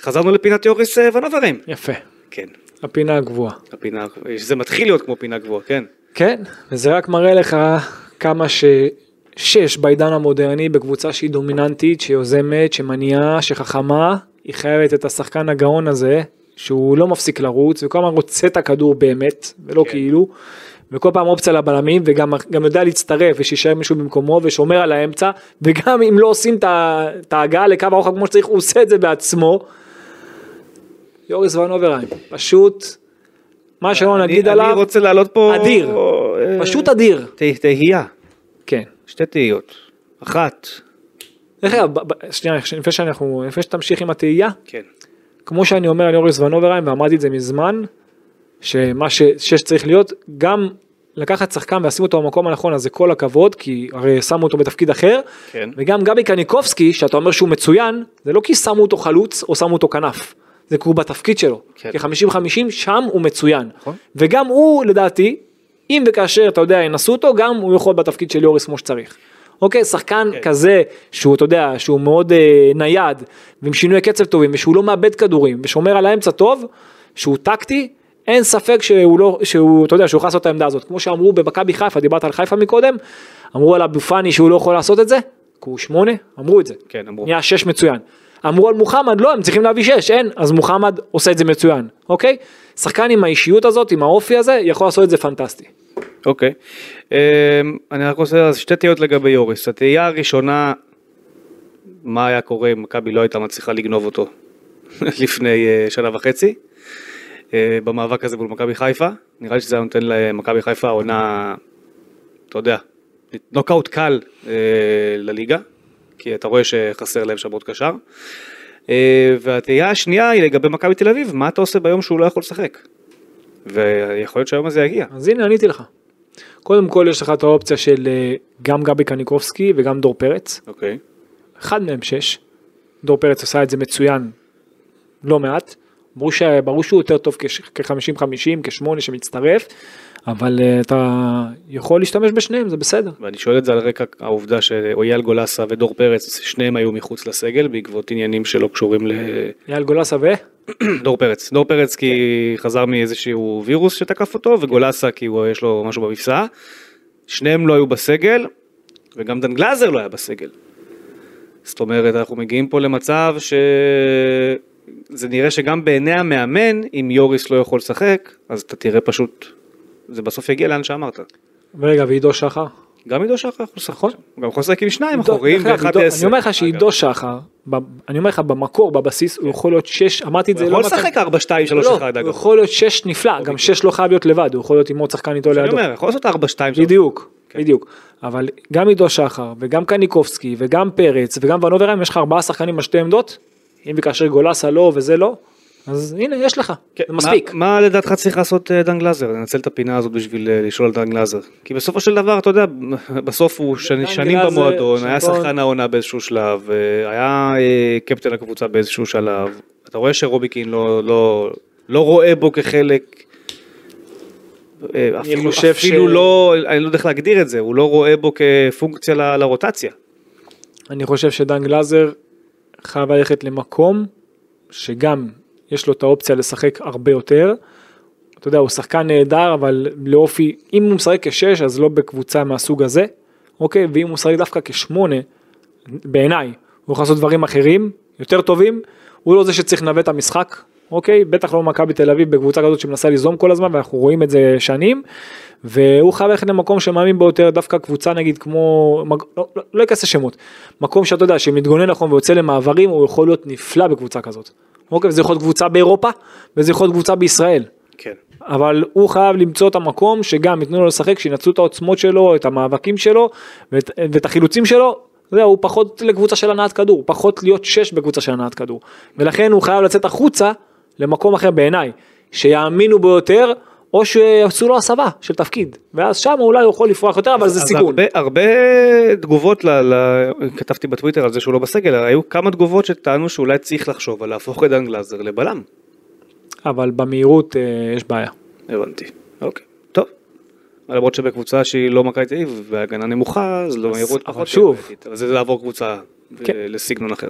חזרנו לפינת יוריס אה, ונוברים. יפה. כן, הפינה הגבוהה. הפינה, זה מתחיל להיות כמו פינה גבוהה, כן. כן, וזה רק מראה לך כמה ש... שש בעידן המודרני בקבוצה שהיא דומיננטית, שיוזמת, שמניעה, שחכמה, היא חייבת את השחקן הגאון הזה, שהוא לא מפסיק לרוץ, וכל הזמן רוצה את הכדור באמת, ולא כן. כאילו, וכל פעם אופציה לבלמים, וגם גם יודע להצטרף, ושישאר מישהו במקומו, ושומר על האמצע, וגם אם לא עושים את ההגעה לקו הרוחב כמו שצריך, הוא עושה את זה בעצמו. יוריס ונוברהיים, פשוט, מה שלא נגיד עליו, אני רוצה להעלות פה... אדיר. אה, פשוט אדיר. תה- תהייה, כן. שתי תהיות. אחת, דרך אגב, שנייה, לפני שאנחנו, לפני שתמשיך עם התהייה, כן, כמו שאני אומר על יוריס ונוברהיים, ואמרתי את זה מזמן, שמה ש, שצריך להיות, גם לקחת שחקן ולשים אותו במקום הנכון, אז זה כל הכבוד, כי הרי שמו אותו בתפקיד אחר, כן. וגם גבי קניקובסקי, שאתה אומר שהוא מצוין, זה לא כי שמו אותו חלוץ או שמו אותו כנף, זה כי הוא בתפקיד שלו, כן. כ-50-50 שם הוא מצוין, נכון. וגם הוא לדעתי, אם וכאשר אתה יודע ינסו אותו, גם הוא יכול בתפקיד של יוריס כמו שצריך. אוקיי, שחקן כן. כזה שהוא, אתה יודע, שהוא מאוד אה, נייד, ועם שינוי קצב טובים, ושהוא לא מאבד כדורים, ושומר על האמצע טוב, שהוא טקטי, אין ספק שהוא לא, שהוא, אתה יודע, שהוא יכול לעשות את העמדה הזאת. כמו שאמרו במכבי חיפה, דיברת על חיפה מקודם, אמרו על אבו פאני שהוא לא יכול לעשות את זה, כי הוא שמונה, אמרו את זה. כן, אמרו. נהיה שש מצוין. אמרו על מוחמד, לא, הם צריכים להביא שש, אין, אז מוחמד עושה את זה מצוין, אוקיי? שחקן עם האישיות הזאת, עם האופי הזה, יכול לעשות את זה פנטסטי. אוקיי. אמ, אני רק רוצה אז שתי תהיות לגבי יוריס. התהייה הראשונה, מה היה קורה אם מכבי לא הייתה מצליחה לגנוב אותו לפני אה, שנה וחצי, במאבק הזה מול מכבי חיפה. נראה לי שזה היה נותן למכבי חיפה עונה, אתה יודע, נוקאוט קל אה, לליגה, כי אתה רואה שחסר להם שם עוד קשר. אה, והתהייה השנייה היא לגבי מכבי תל אביב, מה אתה עושה ביום שהוא לא יכול לשחק? ויכול להיות שהיום הזה יגיע. אז הנה עניתי לך. קודם כל יש לך את האופציה של אה, גם גבי קניקובסקי וגם דור פרץ, אוקיי. אחד מהם שש. דור פרץ עשה את זה מצוין לא מעט. ברור, ש... ברור שהוא יותר טוב כ-50-50, כשמונה שמצטרף, אבל uh, אתה יכול להשתמש בשניהם, זה בסדר. ואני שואל את זה על רקע העובדה שאויל גולסה ודור פרץ, שניהם היו מחוץ לסגל בעקבות עניינים שלא קשורים אייל גולסה ו... לדור פרץ. דור פרץ כי חזר מאיזשהו וירוס שתקף אותו, וגולסה כי הוא, יש לו משהו במפסעה. שניהם לא היו בסגל, וגם דן גלאזר לא היה בסגל. זאת אומרת, אנחנו מגיעים פה למצב שזה נראה שגם בעיני המאמן, אם יוריס לא יכול לשחק, אז אתה תראה פשוט, זה בסוף יגיע לאן שאמרת. ורגע, ועידו שחר? גם עידו שחר יכול לשחק. נכון. הוא גם יכול לשחק עם שניים אחוריים ואחד עשר. אני אומר לך. שעידו שחר, אני אומר לך במקור, בבסיס, הוא יכול להיות שש, אמרתי את הוא זה יכול לא מעט- לשחק 4, 2, 3, לא, 1 הוא אגב. יכול להיות שש נפלא, גם שש לא חייב להיות לבד, הוא יכול להיות עם עוד שחקן איתו אני לידו. אומר, יכול לעשות 4, 2, 3. בדיוק, כן. בדיוק. אבל גם עידו שחר וגם קניקובסקי וגם פרץ וגם ונוברהיים יש לך ארבעה שחקנים על שתי עמדות, אם וכאשר גולסה לא וזה לא, אז הנה יש לך, זה מספיק. כן, מה, מה לדעתך צריך לעשות אה, דן גלאזר? לנצל את הפינה הזאת בשביל אה, לשאול על דן גלאזר. כי בסופו של דבר, אתה יודע, בסוף הוא שני, שנים במועדון, היה. שחקן העונה באיזשהו שלב, אה, היה קפטן הקבוצה באיזשהו שלב. אתה רואה שרוביקין לא, לא, לא רואה בו כחלק... אפילו, אפילו ש- לא, אני לא יודע איך להגדיר את זה, הוא לא רואה בו כפונקציה לרוטציה. אני חושב שדן גלאזר חייב ללכת למקום שגם יש לו את האופציה לשחק הרבה יותר. אתה יודע, הוא שחקן נהדר, אבל לאופי, אם הוא משחק כשש, אז לא בקבוצה מהסוג הזה, אוקיי? ואם הוא משחק דווקא כשמונה, בעיניי, הוא יכול לעשות דברים אחרים, יותר טובים, הוא לא זה שצריך לנווט את המשחק, אוקיי? בטח לא מכבי תל אביב בקבוצה כזאת שמנסה ליזום כל הזמן, ואנחנו רואים את זה שנים, והוא חייב ללכת למקום שמאמין בו יותר, דווקא קבוצה נגיד כמו, לא, לא, לא אכנס לשמות, מקום שאתה יודע, שמתגונן נכון ויוצא למעברים, הוא יכול להיות נפלא בקבוצה כזאת. אוקיי, וזה יכול להיות קבוצה באירופה, וזה יכול להיות קבוצה בישראל. כן. אבל הוא חייב למצוא את המקום שגם ייתנו לו לשחק, שינצלו את העוצמות שלו, את המאבקים שלו ואת, ואת החילוצים שלו. יודע, הוא פחות לקבוצה של הנעת כדור, פחות להיות שש בקבוצה של הנעת כדור. ולכן הוא חייב לצאת החוצה למקום אחר בעיניי, שיאמינו בו יותר, או שיעשו לו הסבה של תפקיד. ואז שם אולי הוא יכול לפרוח יותר, אבל זה אז סיכון. הרבה, הרבה תגובות, ל, ל, כתבתי בטוויטר על זה שהוא לא בסגל, היו כמה תגובות שטענו שאולי צריך לחשוב על להפוך את דן גלאזר לבלם. אבל במהירות אה, יש בעיה. הבנתי, אוקיי, טוב. למרות שבקבוצה שהיא לא מכבי תל אביב, והגנה נמוכה, אז לא מהירות אבל פחות שוב. אבל זה לעבור קבוצה כן. ו- לסגנון אחר.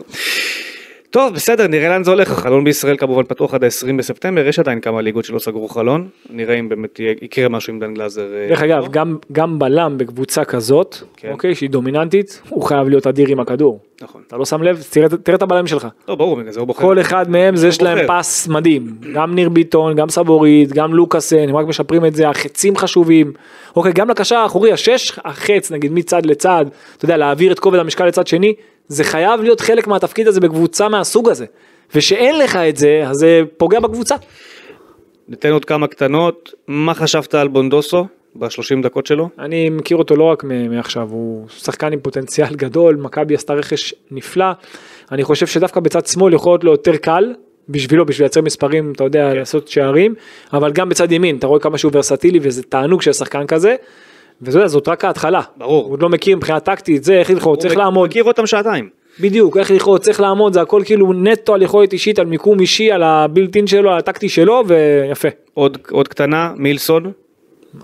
טוב, בסדר, נראה לאן זה הולך. החלון בישראל כמובן פתוח עד ה-20 בספטמבר, יש עדיין כמה ליגות שלא סגרו חלון. נראה אם באמת יקרה משהו עם דן גלאזר. אה, דרך אגב, לא. גם, גם בלם בקבוצה כזאת, כן. אוקיי, שהיא דומיננטית, הוא חייב להיות אדיר עם הכדור. נכון. אתה לא שם לב? תראה, תראה את הבלם שלך. לא, ברור, בגלל זה הוא בוחר. כל אחד מהם זה יש להם בוחר. פס מדהים. גם ניר ביטון, גם סבורית, גם לוקאסן, הם רק משפרים את זה, החצים חשובים. אוקיי, גם לקשר האחורי, השש, החץ, נגיד מצד לצד, אתה יודע, להעביר את כובד המשקל לצד שני, זה חייב להיות חלק מהתפקיד הזה בקבוצה מהסוג הזה. ושאין לך את זה, אז זה פוגע בקבוצה. ניתן עוד כמה קטנות. מה חשבת על בונדוסו ב-30 דקות שלו? אני מכיר אותו לא רק מעכשיו, הוא שחקן עם פוטנציאל גדול, מכבי עשתה רכש נפלא. אני חושב שדווקא בצד שמאל יכול להיות לו יותר קל, בשבילו, בשביל לייצר מספרים, אתה יודע, לעשות שערים, אבל גם בצד ימין, אתה רואה כמה שהוא ורסטילי וזה תענוג של שחקן כזה. ואתה יודע, זאת רק ההתחלה. ברור. הוא עוד לא מכיר מבחינה טקטית, זה, איך ללחוץ, צריך הוא לעמוד. מכיר אותם שעתיים. בדיוק, איך ללחוץ, צריך לעמוד, זה הכל כאילו נטו על יכולת אישית, על מיקום אישי, על הבילטין שלו, על הטקטי שלו, ויפה. עוד, עוד קטנה, מילסון.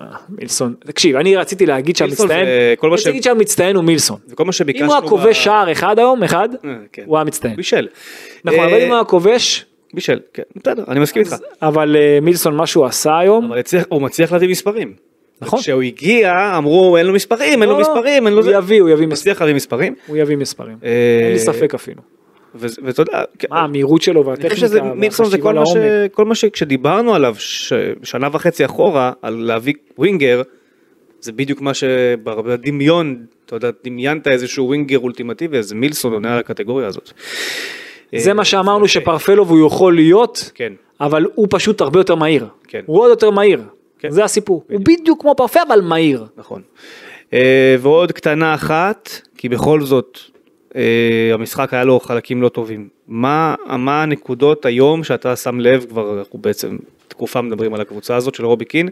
אה, מילסון, תקשיב, אני רציתי להגיד שהמצטיין, רציתי ש- להגיד שהמצטיין הוא מילסון. וכל מה שביקשנו... אם הוא היה כובש שער אחד היום, אחד, אה, כן. הוא היה מצטיין. בישל. נכון, אה, אבל אם הוא היה כובש, בישל, כן, בסדר, אני מסכים איתך. אבל אה, מילסון מה שהוא עשה היום, אבל הצליח- הוא מצליח להביא מספרים. נכון. כשהוא הגיע אמרו אין לו מספרים, אין לו לא, לא, מספרים, אין לו הוא. יביא, הוא יביא מספרים. מצליח להביא מספרים. הוא יביא מספרים. אה, אין לי ספק אפילו. ואתה יודע, כן, מה המהירות שלו והטכניקה שזה מילסון זה והחשיבה כל מה ש- לעומק. כל מה שכשדיברנו עליו שנה וחצי אחורה על להביא ווינגר. זה בדיוק מה שבדמיון, אתה יודע, דמיינת איזשהו ווינגר אולטימטיבי, אז מילסון עונה על הקטגוריה הזאת. זה אה, מה שאמרנו שפרפלוב הוא יכול להיות, כן. אבל הוא פשוט הרבה יותר מהיר. כן. הוא עוד יותר מהיר. כן. זה הסיפור. הוא בדיוק כמו פרפה אבל מהיר. נכון. אה, ועוד קטנה אחת, כי בכל זאת אה, המשחק היה לו חלקים לא טובים. מה, מה הנקודות היום שאתה שם לב, כבר אנחנו בעצם תקופה מדברים על הקבוצה הזאת של רובי קין,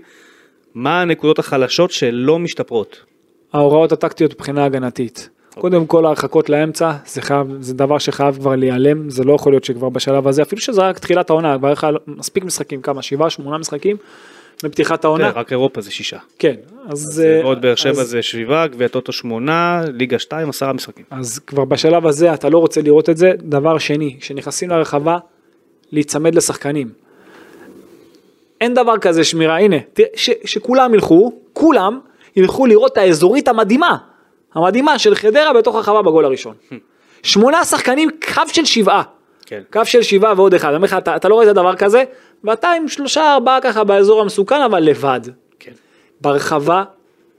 מה הנקודות החלשות שלא משתפרות? ההוראות הטקטיות מבחינה הגנתית. קודם כל ההרחקות לאמצע זה חייב זה דבר שחייב כבר להיעלם זה לא יכול להיות שכבר בשלב הזה אפילו שזה רק תחילת העונה כבר היה מספיק משחקים כמה שבעה שמונה משחקים בפתיחת העונה תראה, רק אירופה זה שישה. כן אז זה אה, ועוד באר שבע אז- זה שבעה, גביע טוטו שמונה, ליגה שתיים, עשרה משחקים. אז כבר בשלב הזה אתה לא רוצה לראות את זה דבר שני כשנכנסים לרחבה להיצמד לשחקנים. אין דבר כזה שמירה הנה ש, שכולם ילכו כולם ילכו לראות את האזורית המדהימה המדהימה של חדרה בתוך הרחבה בגול הראשון. שמונה שחקנים קו של שבעה. כן. קו של שבעה ועוד אחד, אני אומר לך, אתה, אתה לא רואה את הדבר כזה, ואתה עם שלושה ארבעה ככה באזור המסוכן אבל לבד. כן. ברחבה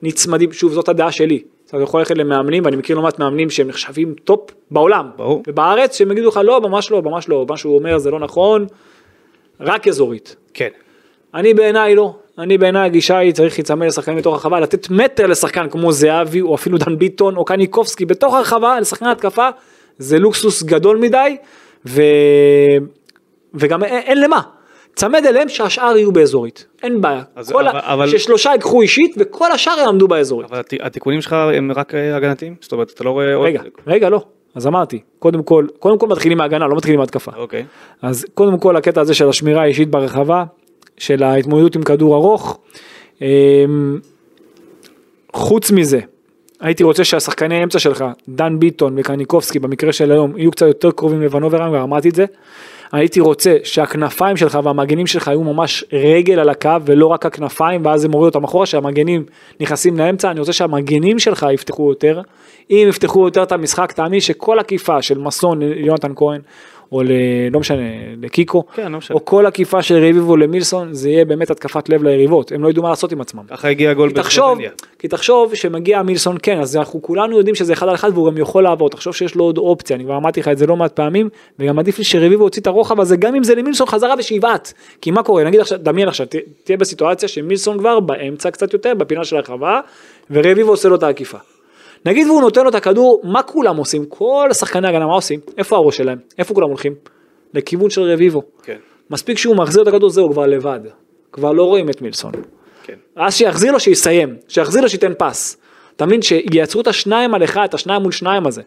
נצמדים, שוב זאת הדעה שלי, אתה יכול ללכת למאמנים ואני מכיר לא מעט מאמנים שהם נחשבים טופ בעולם, ברור. ובארץ שהם יגידו לך לא ממש לא ממש לא, מה שהוא אומר זה לא נכון, רק אזורית. כן. אני בעיניי לא, אני בעיניי הגישה היא צריך להיצמד לשחקנים בתוך הרחבה, לתת מטר לשחקן כמו זהבי או אפילו דן ביטון או קניקובסקי בתוך הרחבה לשחקן התקפה, זה לוקסוס גדול מדי ו... וגם אין, אין למה. צמד אליהם שהשאר יהיו באזורית, אין בעיה. אז כל אבל- ה... אבל- ששלושה ייקחו אישית וכל השאר יעמדו באזורית. אבל הת- התיקונים שלך הם רק אה, הגנתיים? זאת אומרת, אתה לא רואה עוד... רגע, רגע לא, אז אמרתי, קודם כל, קודם כל מתחילים מהגנה, לא מתחילים מהתקפה. אוקיי. אז קודם כל הקטע הזה של השמירה האישית ברחבה, של ההתמודדות עם כדור ארוך. אמ, חוץ מזה, הייתי רוצה שהשחקני האמצע שלך, דן ביטון וקניקובסקי במקרה של היום, יהיו קצת יותר קרובים לבנוברם, כבר אמרתי את זה. הייתי רוצה שהכנפיים שלך והמגנים שלך יהיו ממש רגל על הקו ולא רק הכנפיים ואז זה מוריד אותם אחורה שהמגנים נכנסים לאמצע. אני רוצה שהמגנים שלך יפתחו יותר. אם יפתחו יותר את המשחק תאמין שכל עקיפה של מסון ליונתן כהן או ל... לא משנה לקיקו כן, לא משנה. או כל עקיפה של רביבו למילסון זה יהיה באמת התקפת לב ליריבות הם לא ידעו מה לעשות עם עצמם. ככה הגיע הגול בסלובניה. כי תחשוב שמגיע מילסון כן אז אנחנו כולנו יודעים שזה אחד על אחד והוא גם יכול לעבור תחשוב שיש לו עוד אופציה אני כבר אמרתי לך את זה לא מעט פעמים וגם עדיף לי שרביבו יוציא את הרוחב הזה גם אם זה למילסון חזרה ושיבעט כי מה קורה נגיד עכשיו דמיין עכשיו תהיה בסיטואציה שמילסון כבר באמצע קצת יותר בפינה של הרחבה ורביבו עושה לו את העקיפה. נגיד והוא נותן לו את הכדור מה כולם עושים כל השחקני הגנה מה עושים איפה הראש שלהם איפה כולם הולכים לכיוון של רביבו. כן. מספיק שהוא מחזיר את הכדור זהו כבר לבד כבר לא רואים את מילסון. כן. אז שיחזיר לו שיסיים, שיחזיר לו שייתן פס. אתה מבין שייצרו את השניים על אחד, את השניים מול שניים הזה.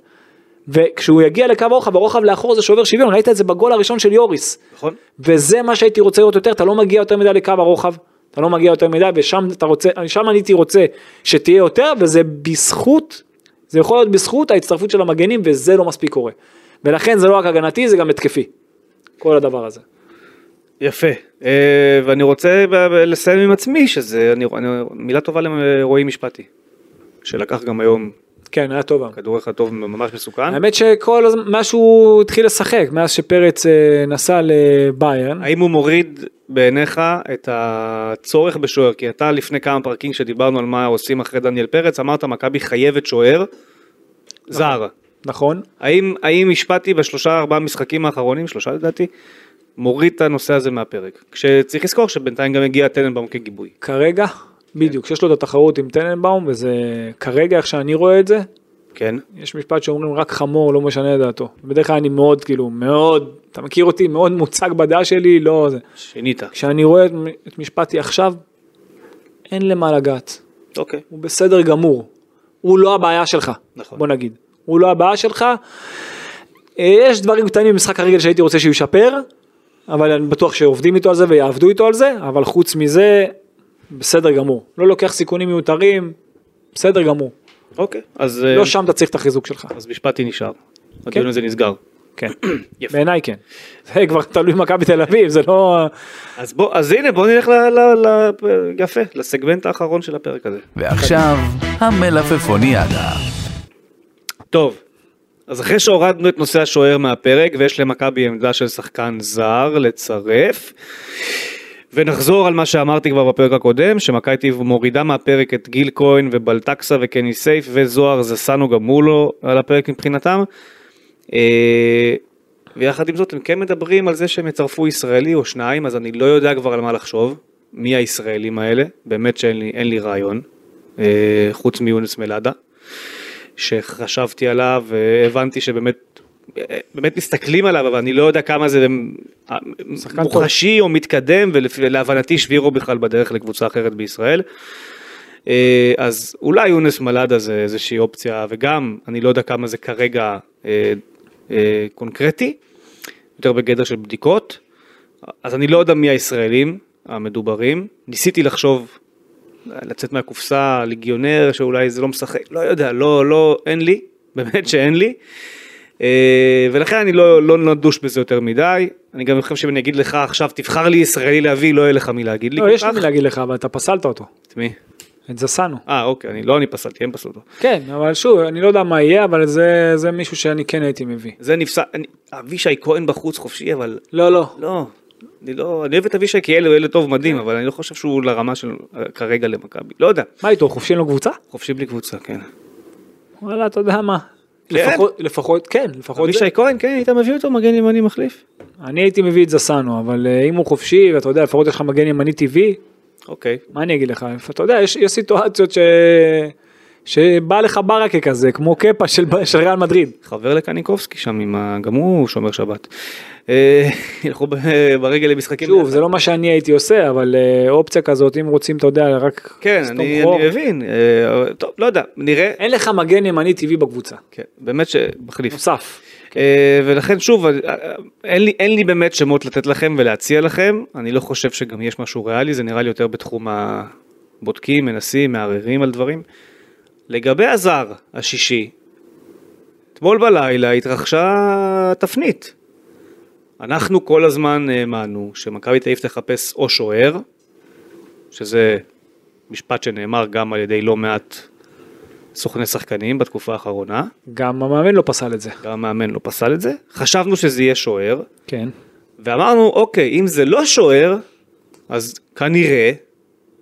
וכשהוא יגיע לקו הרוחב, הרוחב לאחור זה שובר שוויון, ראית את זה בגול הראשון של יוריס. נכון? וזה מה שהייתי רוצה לראות יותר, אתה לא מגיע יותר מדי לקו הרוחב, אתה לא מגיע יותר מדי, ושם אתה רוצה, שם אני הייתי רוצה שתהיה יותר, וזה בזכות, זה יכול להיות בזכות ההצטרפות של המגנים, וזה לא מספיק קורה. ולכן זה לא רק הגנתי, זה גם התקפי. כל הדבר הזה. יפה, אה, ואני רוצה לסיים עם עצמי, שזה אני, אני, מילה טובה לרועי משפטי, שלקח גם היום כן, היה טוב. כדור אחד טוב ממש מסוכן. האמת שכל הזמן, מאז שהוא התחיל לשחק, מאז שפרץ אה, נסע לביירן, האם הוא מוריד בעיניך את הצורך בשוער? כי אתה לפני כמה פרקים שדיברנו על מה עושים אחרי דניאל פרץ, אמרת מכבי חייבת שוער זר. נכון? האם, האם משפטי בשלושה ארבעה משחקים האחרונים, שלושה לדעתי, מוריד את הנושא הזה מהפרק? כשצריך לזכור שבינתיים גם הגיע טננבאום כגיבוי. כרגע, בדיוק, כשיש לו את התחרות עם טננבאום, וזה כרגע איך שאני רואה את זה, כן? יש משפט שאומרים רק חמור לא משנה את דעתו. בדרך כלל אני מאוד כאילו מאוד, אתה מכיר אותי, מאוד מוצג בדעה שלי, לא זה. שינית. כשאני רואה את, את משפטי עכשיו, אין למה לגעת. אוקיי. הוא בסדר גמור. הוא לא הבעיה שלך, נכון. בוא נגיד. הוא לא הבעיה שלך. אה, יש דברים קטנים במשחק הרגל שהייתי רוצה שהוא ישפר, אבל אני בטוח שעובדים איתו על זה ויעבדו איתו על זה, אבל חוץ מזה, בסדר גמור. לא לוקח סיכונים מיותרים, בסדר גמור. אוקיי. אז, אה, לא שם אתה צריך את החיזוק שלך. אז משפטי נשאר. הדיון הזה נסגר. כן. יפה. בעיניי כן. זה כבר תלוי מכבי תל אביב, זה לא... אז בוא, אז הנה בוא נלך ל... ל, ל יפה, לסגמנט האחרון של הפרק הזה. ועכשיו, המלפפוניאדה. טוב, אז אחרי שהורדנו את נושא השוער מהפרק ויש למכבי עמדה של שחקן זר לצרף ונחזור על מה שאמרתי כבר בפרק הקודם שמכבי אביב מורידה מהפרק את גיל כהן ובלטקסה וקני סייף וזוהר זסנו גם הוא לא על הפרק מבחינתם. אה, ויחד עם זאת הם כן מדברים על זה שהם יצרפו ישראלי או שניים אז אני לא יודע כבר על מה לחשוב מי הישראלים האלה באמת שאין לי, לי רעיון אה, חוץ מיונס מלאדה. שחשבתי עליו והבנתי שבאמת באמת מסתכלים עליו אבל אני לא יודע כמה זה מוחשי או מתקדם ולהבנתי שבירו בכלל בדרך לקבוצה אחרת בישראל. אה, אז אולי יונס מלאדה זה איזושהי אופציה וגם אני לא יודע כמה זה כרגע אה, אה, קונקרטי, יותר בגדר של בדיקות. אז אני לא יודע מי הישראלים המדוברים, ניסיתי לחשוב לצאת מהקופסה, ליגיונר שאולי זה לא משחק, לא יודע, לא, לא, אין לי, באמת שאין לי. אה, ולכן אני לא, לא נדוש בזה יותר מדי, אני גם חושב שאם אני אגיד לך עכשיו תבחר לי ישראלי להביא, לא יהיה לך מי להגיד לי לא, יש לי. מי להגיד לך, אבל אתה פסלת אותו. את מי? את זסנו. אה אוקיי, אני לא אני פסלתי, הם פסלו אותו. כן, אבל שוב, אני לא יודע מה יהיה, אבל זה, זה מישהו שאני כן הייתי מביא. זה נפסל, אני- אבישי כהן בחוץ חופשי, אבל לא, לא. לא, אני לא, אני אוהב את אבישי כי הוא ילד טוב מדהים, אבל אני לא חושב שהוא לרמה של כרגע למכבי, לא יודע, מה איתו, חופשי לו קבוצה? חופשי בלי קבוצה, כן. וואלה, אתה יודע מה. כן? לפחות, לפחות, כן, לפחות. אבישי כהן, כן, היית מביא אותו מגן ימני מחליף? אני הייתי מביא את זסנו, אבל אה, אם הוא חופשי, ואתה יודע, לפחות יש לך מגן ימני טבעי, אוקיי. מה אני אגיד לך, אתה יודע, יש, יש סיטואציות ש... שבא לך ברקה כזה, כמו קפה של, של ריאל מדריד. חבר לקניקובסקי שם, עם ה... גם הוא שומר שבת. אה, ילכו ברגל למשחקים. שוב. זה לא מה שאני הייתי עושה, אבל אה, אופציה כזאת, אם רוצים, אתה יודע, רק כן, אני. אני מבין, אה, טוב, לא יודע, נראה, אין לך מגן ימני טבעי בקבוצה, כן, באמת שמחליף. נוסף. ולכן שוב, אין לי, אין לי באמת שמות לתת לכם ולהציע לכם, אני לא חושב שגם יש משהו ריאלי, זה נראה לי יותר בתחום הבודקים, מנסים, מערערים על דברים. לגבי הזר השישי, אתמול בלילה התרחשה תפנית. אנחנו כל הזמן האמנו שמכבי תל אביב תחפש או שוער, שזה משפט שנאמר גם על ידי לא מעט סוכני שחקנים בתקופה האחרונה. גם המאמן לא פסל את זה. גם המאמן לא פסל את זה, חשבנו שזה יהיה שוער, כן. ואמרנו אוקיי, אם זה לא שוער, אז כנראה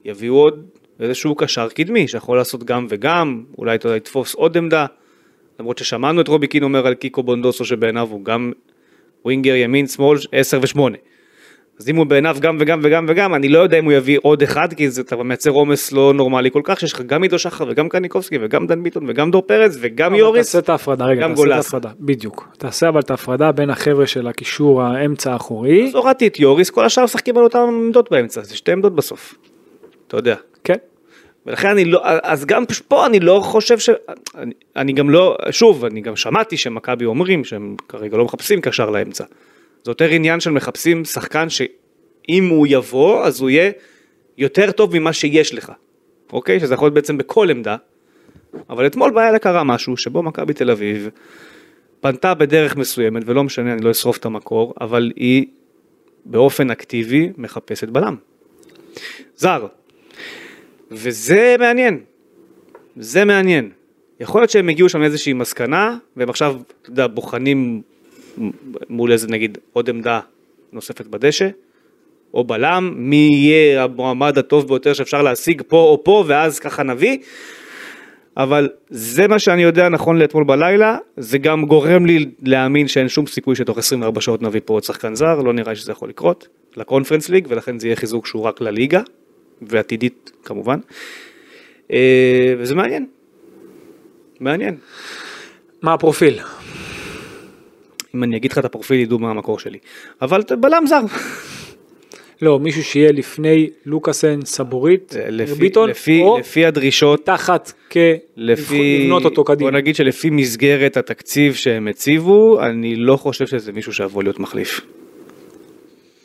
יביאו עוד איזשהו קשר קדמי שיכול לעשות גם וגם, אולי אתה יודע, יתפוס עוד עמדה, למרות ששמענו את רובי קין אומר על קיקו בונדוסו שבעיניו הוא גם ווינגר ימין שמאל 10 ו-8. אז אם הוא בעיניו גם וגם וגם וגם, אני לא יודע אם הוא יביא עוד אחד, כי זה, אתה מייצר עומס לא נורמלי כל כך, שיש לך גם עידו שחר וגם קניקובסקי וגם דן ביטון וגם דור פרץ וגם יוריס. תעשה את ההפרדה, רגע, תעשה את גולסה. ההפרדה, בדיוק. תעשה אבל את ההפרדה בין החבר'ה של הקישור האמצע האחורי. אז הורדתי את יוריס, כל השאר משחקים על אותן עמדות באמצע, זה שתי עמדות בסוף. אתה יודע. כן. ולכן אני לא, אז גם פה אני לא חושב ש... אני, אני גם לא, שוב, אני גם שמעתי שמכבי אומרים שהם כרגע לא מחפשים קשר לאמצע. זה יותר עניין של מחפשים שחקן שאם הוא יבוא, אז הוא יהיה יותר טוב ממה שיש לך, אוקיי? שזה יכול להיות בעצם בכל עמדה, אבל אתמול בלילה קרה משהו שבו מכבי תל אביב פנתה בדרך מסוימת, ולא משנה, אני לא אשרוף את המקור, אבל היא באופן אקטיבי מחפשת בלם. זר. וזה מעניין. זה מעניין. יכול להיות שהם הגיעו שם לאיזושהי מסקנה, והם עכשיו, אתה יודע, בוחנים מול איזה נגיד עוד עמדה נוספת בדשא, או בלם, מי יהיה המועמד הטוב ביותר שאפשר להשיג פה או פה, ואז ככה נביא. אבל זה מה שאני יודע נכון לאתמול בלילה, זה גם גורם לי להאמין שאין שום סיכוי שתוך 24 שעות נביא פה עוד שחקן זר, לא נראה שזה יכול לקרות, לקונפרנס ליג, ולכן זה יהיה חיזוק שהוא רק לליגה, ועתידית כמובן. אה, וזה מעניין. מעניין. מה הפרופיל? אם אני אגיד לך את הפרופיל ידעו מה המקור שלי. אבל בלם זר. לא, מישהו שיהיה לפני לוקאסן, סבורית, אה, לפי, ביטון, לפי, או לפי הדרישות, תחת לפי, לבנות אותו קדימה. בוא נגיד שלפי מסגרת התקציב שהם הציבו, אני לא חושב שזה מישהו שיבוא להיות מחליף.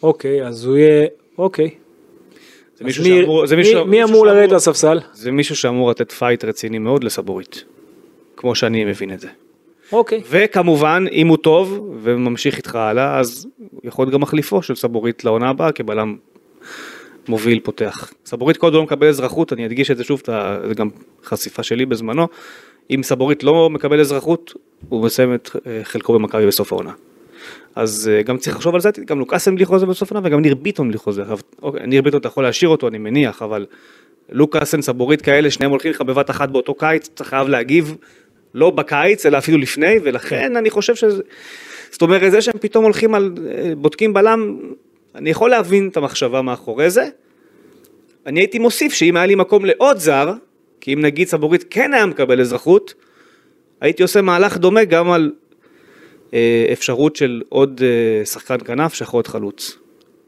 אוקיי, אז הוא יהיה, אוקיי. זה מישהו מי- שאמור, זה מי- מישהו, מי אמור לרדת לספסל? זה מישהו שאמור לתת fight רציני מאוד לסבורית, כמו שאני מבין את זה. אוקיי. וכמובן, אם הוא טוב וממשיך איתך הלאה, אז יכול להיות גם מחליפו של סבורית לעונה הבאה כבלם מוביל פותח. סבורית כל עוד לא מקבל אזרחות, אני אדגיש את זה שוב, זה גם חשיפה שלי בזמנו, אם סבורית לא מקבל אזרחות, הוא מסיים את אה, חלקו במכבי בסוף העונה. אז אה, גם צריך לחשוב על זה, גם לוקאסן בלי חוזה בסוף העונה וגם ניר ביטון בלי חוזה. אוקיי, ניר ביטון אתה יכול להשאיר אותו, אני מניח, אבל לוקאסן, סבורית כאלה, שניהם הולכים לך בבת אחת באותו קיץ, אתה חייב להגיב, לא בקיץ, אלא אפילו לפני, ולכן אני חושב שזה... זאת אומרת, זה שהם פתאום הולכים על... אה, בודקים בלם, אני יכול להבין את המחשבה מאחורי זה. אני הייתי מוסיף שאם היה לי מקום לעוד זר, כי אם נגיד סבורית כן היה מקבל אזרחות, הייתי עושה מהלך דומה גם על אפשרות של עוד אה, שחקן כנף שיכול להיות חלוץ.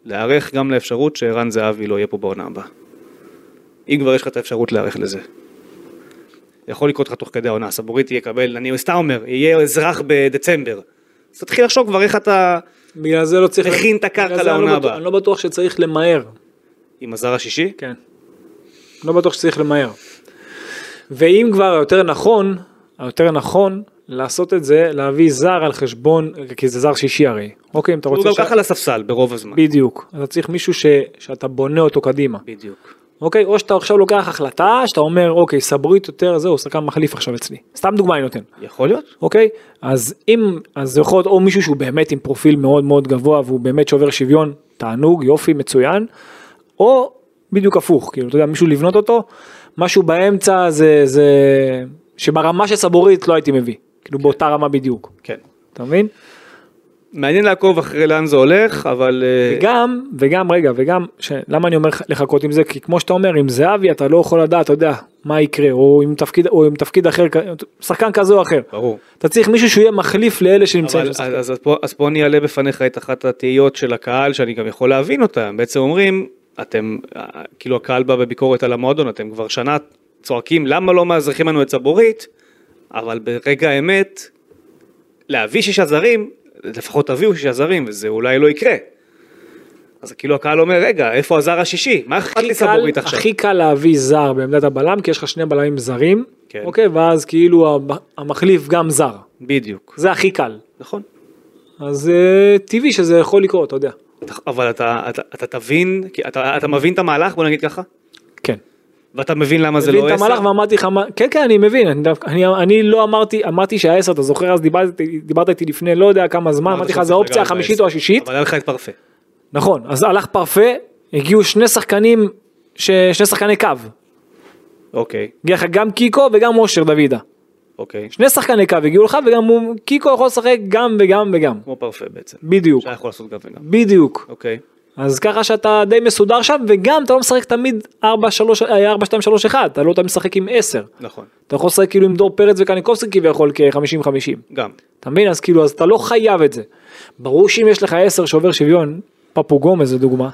להיערך גם לאפשרות שערן זהבי לא יהיה פה בעונה הבאה. אם כבר יש לך את האפשרות להיערך לזה. יכול לקרות לך תוך כדי העונה, סבורית יקבל, אני סתם אומר, יהיה אזרח בדצמבר. אז תתחיל לחשוב כבר איך אתה בגלל זה לא צריך... מכין את הקרקע לא לעונה הבאה. אני לא בטוח שצריך למהר. עם הזר השישי. כן. לא בטוח שצריך למהר. ואם כבר היותר נכון, היותר נכון לעשות את זה, להביא זר על חשבון, כי זה זר שישי הרי. אוקיי, אם אתה הוא רוצה... גם ש- ככה לספסל ברוב הזמן. בדיוק. אתה צריך מישהו ש... שאתה בונה אותו קדימה. בדיוק. אוקיי, או שאתה עכשיו לוקח החלטה, שאתה אומר, אוקיי, סברית יותר, זהו, שחקן מחליף עכשיו אצלי. סתם דוגמה אני נותן. יכול להיות. אוקיי? אז אם, אז זה יכול להיות או מישהו שהוא באמת עם פרופיל מאוד מאוד גבוה והוא באמת שובר שוויון, תענוג, יופי, מצוין, או בדיוק הפוך, כאילו, אתה יודע, מישהו לבנות אותו, משהו באמצע זה, זה, שברמה של סבורית לא הייתי מביא, כאילו באותה רמה בדיוק, כן. אתה מבין? מעניין לעקוב אחרי לאן זה הולך, אבל... אה, וגם, וגם, רגע, וגם, ש... למה אני אומר לחכות עם זה? כי כמו שאתה אומר, עם זהבי אתה לא יכול לדעת, אתה יודע, מה יקרה, או עם תפקיד, או עם תפקיד אחר, שחקן כזה או אחר. ברור. אתה צריך מישהו שהוא יהיה מחליף לאלה שנמצאים. אבל, שם. אז, אז, פה, אז פה אני אעלה בפניך את אחת התהיות של הקהל שאני גם יכול להבין אותה. בעצם אומרים, אתם, אה, כאילו הקהל בא בביקורת על המועדון, אתם כבר שנה צועקים למה לא מאזרחים לנו את סבורית, אבל ברגע האמת, להביא שישה זרים, לפחות תביאו שישה זרים, וזה אולי לא יקרה. אז כאילו הקהל אומר, רגע, איפה הזר השישי? מה אכפת לי סבורית עכשיו? הכי קל להביא זר בעמדת הבלם, כי יש לך שני בלמים זרים, כן. אוקיי, ואז כאילו המחליף גם זר. בדיוק. זה הכי קל. נכון. אז אה, טבעי שזה יכול לקרות, אתה יודע. אבל אתה, אתה, אתה תבין, כי אתה, אתה מבין את המהלך, בוא נגיד ככה? ואתה מבין למה זה מבין לא את עשר? המהלך ואמרתי לך, כן כן אני מבין, אני, אני, אני לא אמרתי, אמרתי שהעשר, אתה זוכר אז דיברת, דיברת איתי לפני לא יודע כמה זמן, אמרתי לך זה האופציה החמישית או השישית, אבל היה לך את פרפה. נכון, אז הלך פרפה, הגיעו שני שחקנים, ש- שני שחקני קו, אוקיי, הגיע לך גם קיקו וגם אושר דוידה, אוקיי. שני שחקני קו הגיעו לך וגם הוא- קיקו יכול לשחק גם וגם וגם, כמו פרפה בעצם. בדיוק, שהיה יכול לעשות גם וגם. בדיוק, אוקיי. אז ככה שאתה די מסודר שם וגם אתה לא משחק תמיד 4 3 4 2 3 1 אתה לא תמיד משחק עם 10 נכון. אתה יכול לשחק כאילו עם דור פרץ וקניקובסקי כביכול כ-50 50 גם. אתה מבין אז כאילו אז אתה לא חייב את זה. ברור שאם יש לך 10 שעובר שוויון פפו גומז לדוגמה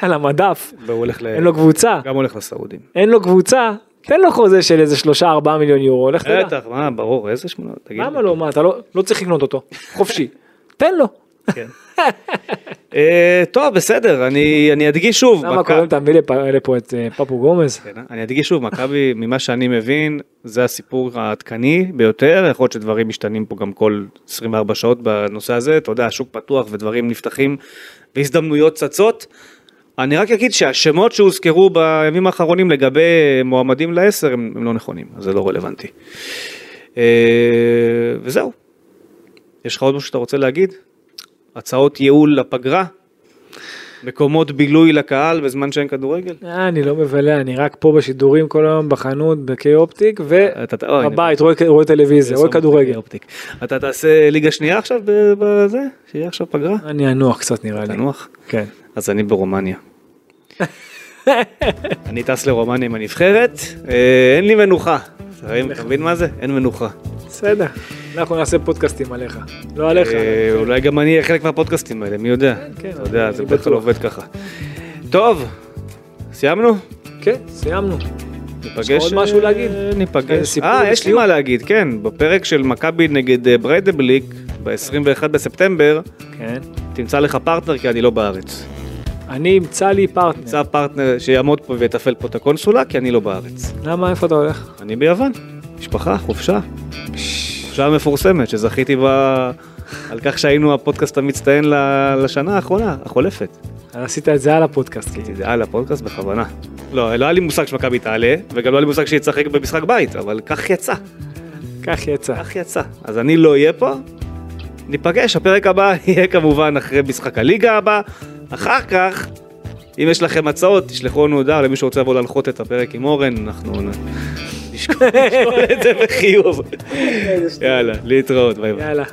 על המדף ל... אין לו קבוצה גם הולך לסעודים. אין לו קבוצה תן לו חוזה של איזה 3-4 מיליון יורו אתה יודע. בטח, מה, ברור, איזה שמונה, תגיד. למה לא מה אתה לא לא צריך לקנות אותו חופשי תן לו כן. אה, טוב, בסדר, אני אני אדגיש שוב. למה קוראים לפ- לפה את אה, פפו גומז? כן, אני אדגיש שוב, מכבי, ממה שאני מבין, זה הסיפור העדכני ביותר, יכול להיות שדברים משתנים פה גם כל 24 שעות בנושא הזה, אתה יודע, השוק פתוח ודברים נפתחים והזדמנויות צצות. אני רק אגיד שהשמות שהוזכרו בימים האחרונים לגבי מועמדים לעשר הם, הם לא נכונים, אז זה לא רלוונטי. אה, וזהו. יש לך עוד משהו שאתה רוצה להגיד? הצעות ייעול לפגרה? מקומות בילוי לקהל בזמן שאין כדורגל? אה, אני לא מבלה, אני רק פה בשידורים כל היום בחנות בקיי אופטיק אתה- אתה- אוי, ובבית רואה רואה טלוויזיה, רואה כדורגל. אתה תעשה ליגה שנייה עכשיו בזה? שיהיה עכשיו פגרה? אני אנוח קצת נראה לי. תנוח? כן. אז אני ברומניה. אני טס לרומניה עם הנבחרת, אה, אין לי מנוחה. מבין- אתה מבין מה זה? אין מנוחה. בסדר. אנחנו נעשה פודקאסטים עליך. לא עליך. אה, אולי גם אני אהיה חלק מהפודקאסטים האלה, מי יודע? כן, אתה יודע, זה כלל בטוח. עובד ככה. טוב, סיימנו? כן, סיימנו. ניפגש... עוד משהו אה, להגיד? ניפגש. איזה סיפור אה, יש לי? מה להגיד, כן. בפרק של מכבי נגד אה, בריידבליק, ב-21 בספטמבר, כן. תמצא לך פרטנר כי אני לא בארץ. אני אמצא לי פרטנר. תמצא פרטנר שיעמוד פה ויתפעל פה את הקונסולה כי אני לא בארץ. למה, איפה אתה הולך? אני ביוון, משפחה, חופשה. חופשה מפורסמת שזכיתי בה על כך שהיינו הפודקאסט המצטיין לשנה האחרונה, החולפת. עשית את זה על הפודקאסט. כאילו. זה על הפודקאסט בכוונה. לא, לא היה לי מושג שמכבי תעלה, וגם לא היה לי מושג שהיא תשחק במשחק בית, אבל כך יצא. כך יצא. כך יצא. אז אני לא אהיה פה, ניפגש, הפרק הבא יהיה כמובן אחרי משחק הליגה הבא. אחר כך, אם יש לכם הצעות, תשלחו לנו הודעה למי שרוצה לבוא להנחות את הפרק עם אורן, אנחנו נשקול נשקול את זה בחיוב. יאללה, להתראות, ביי ביי. יאללה.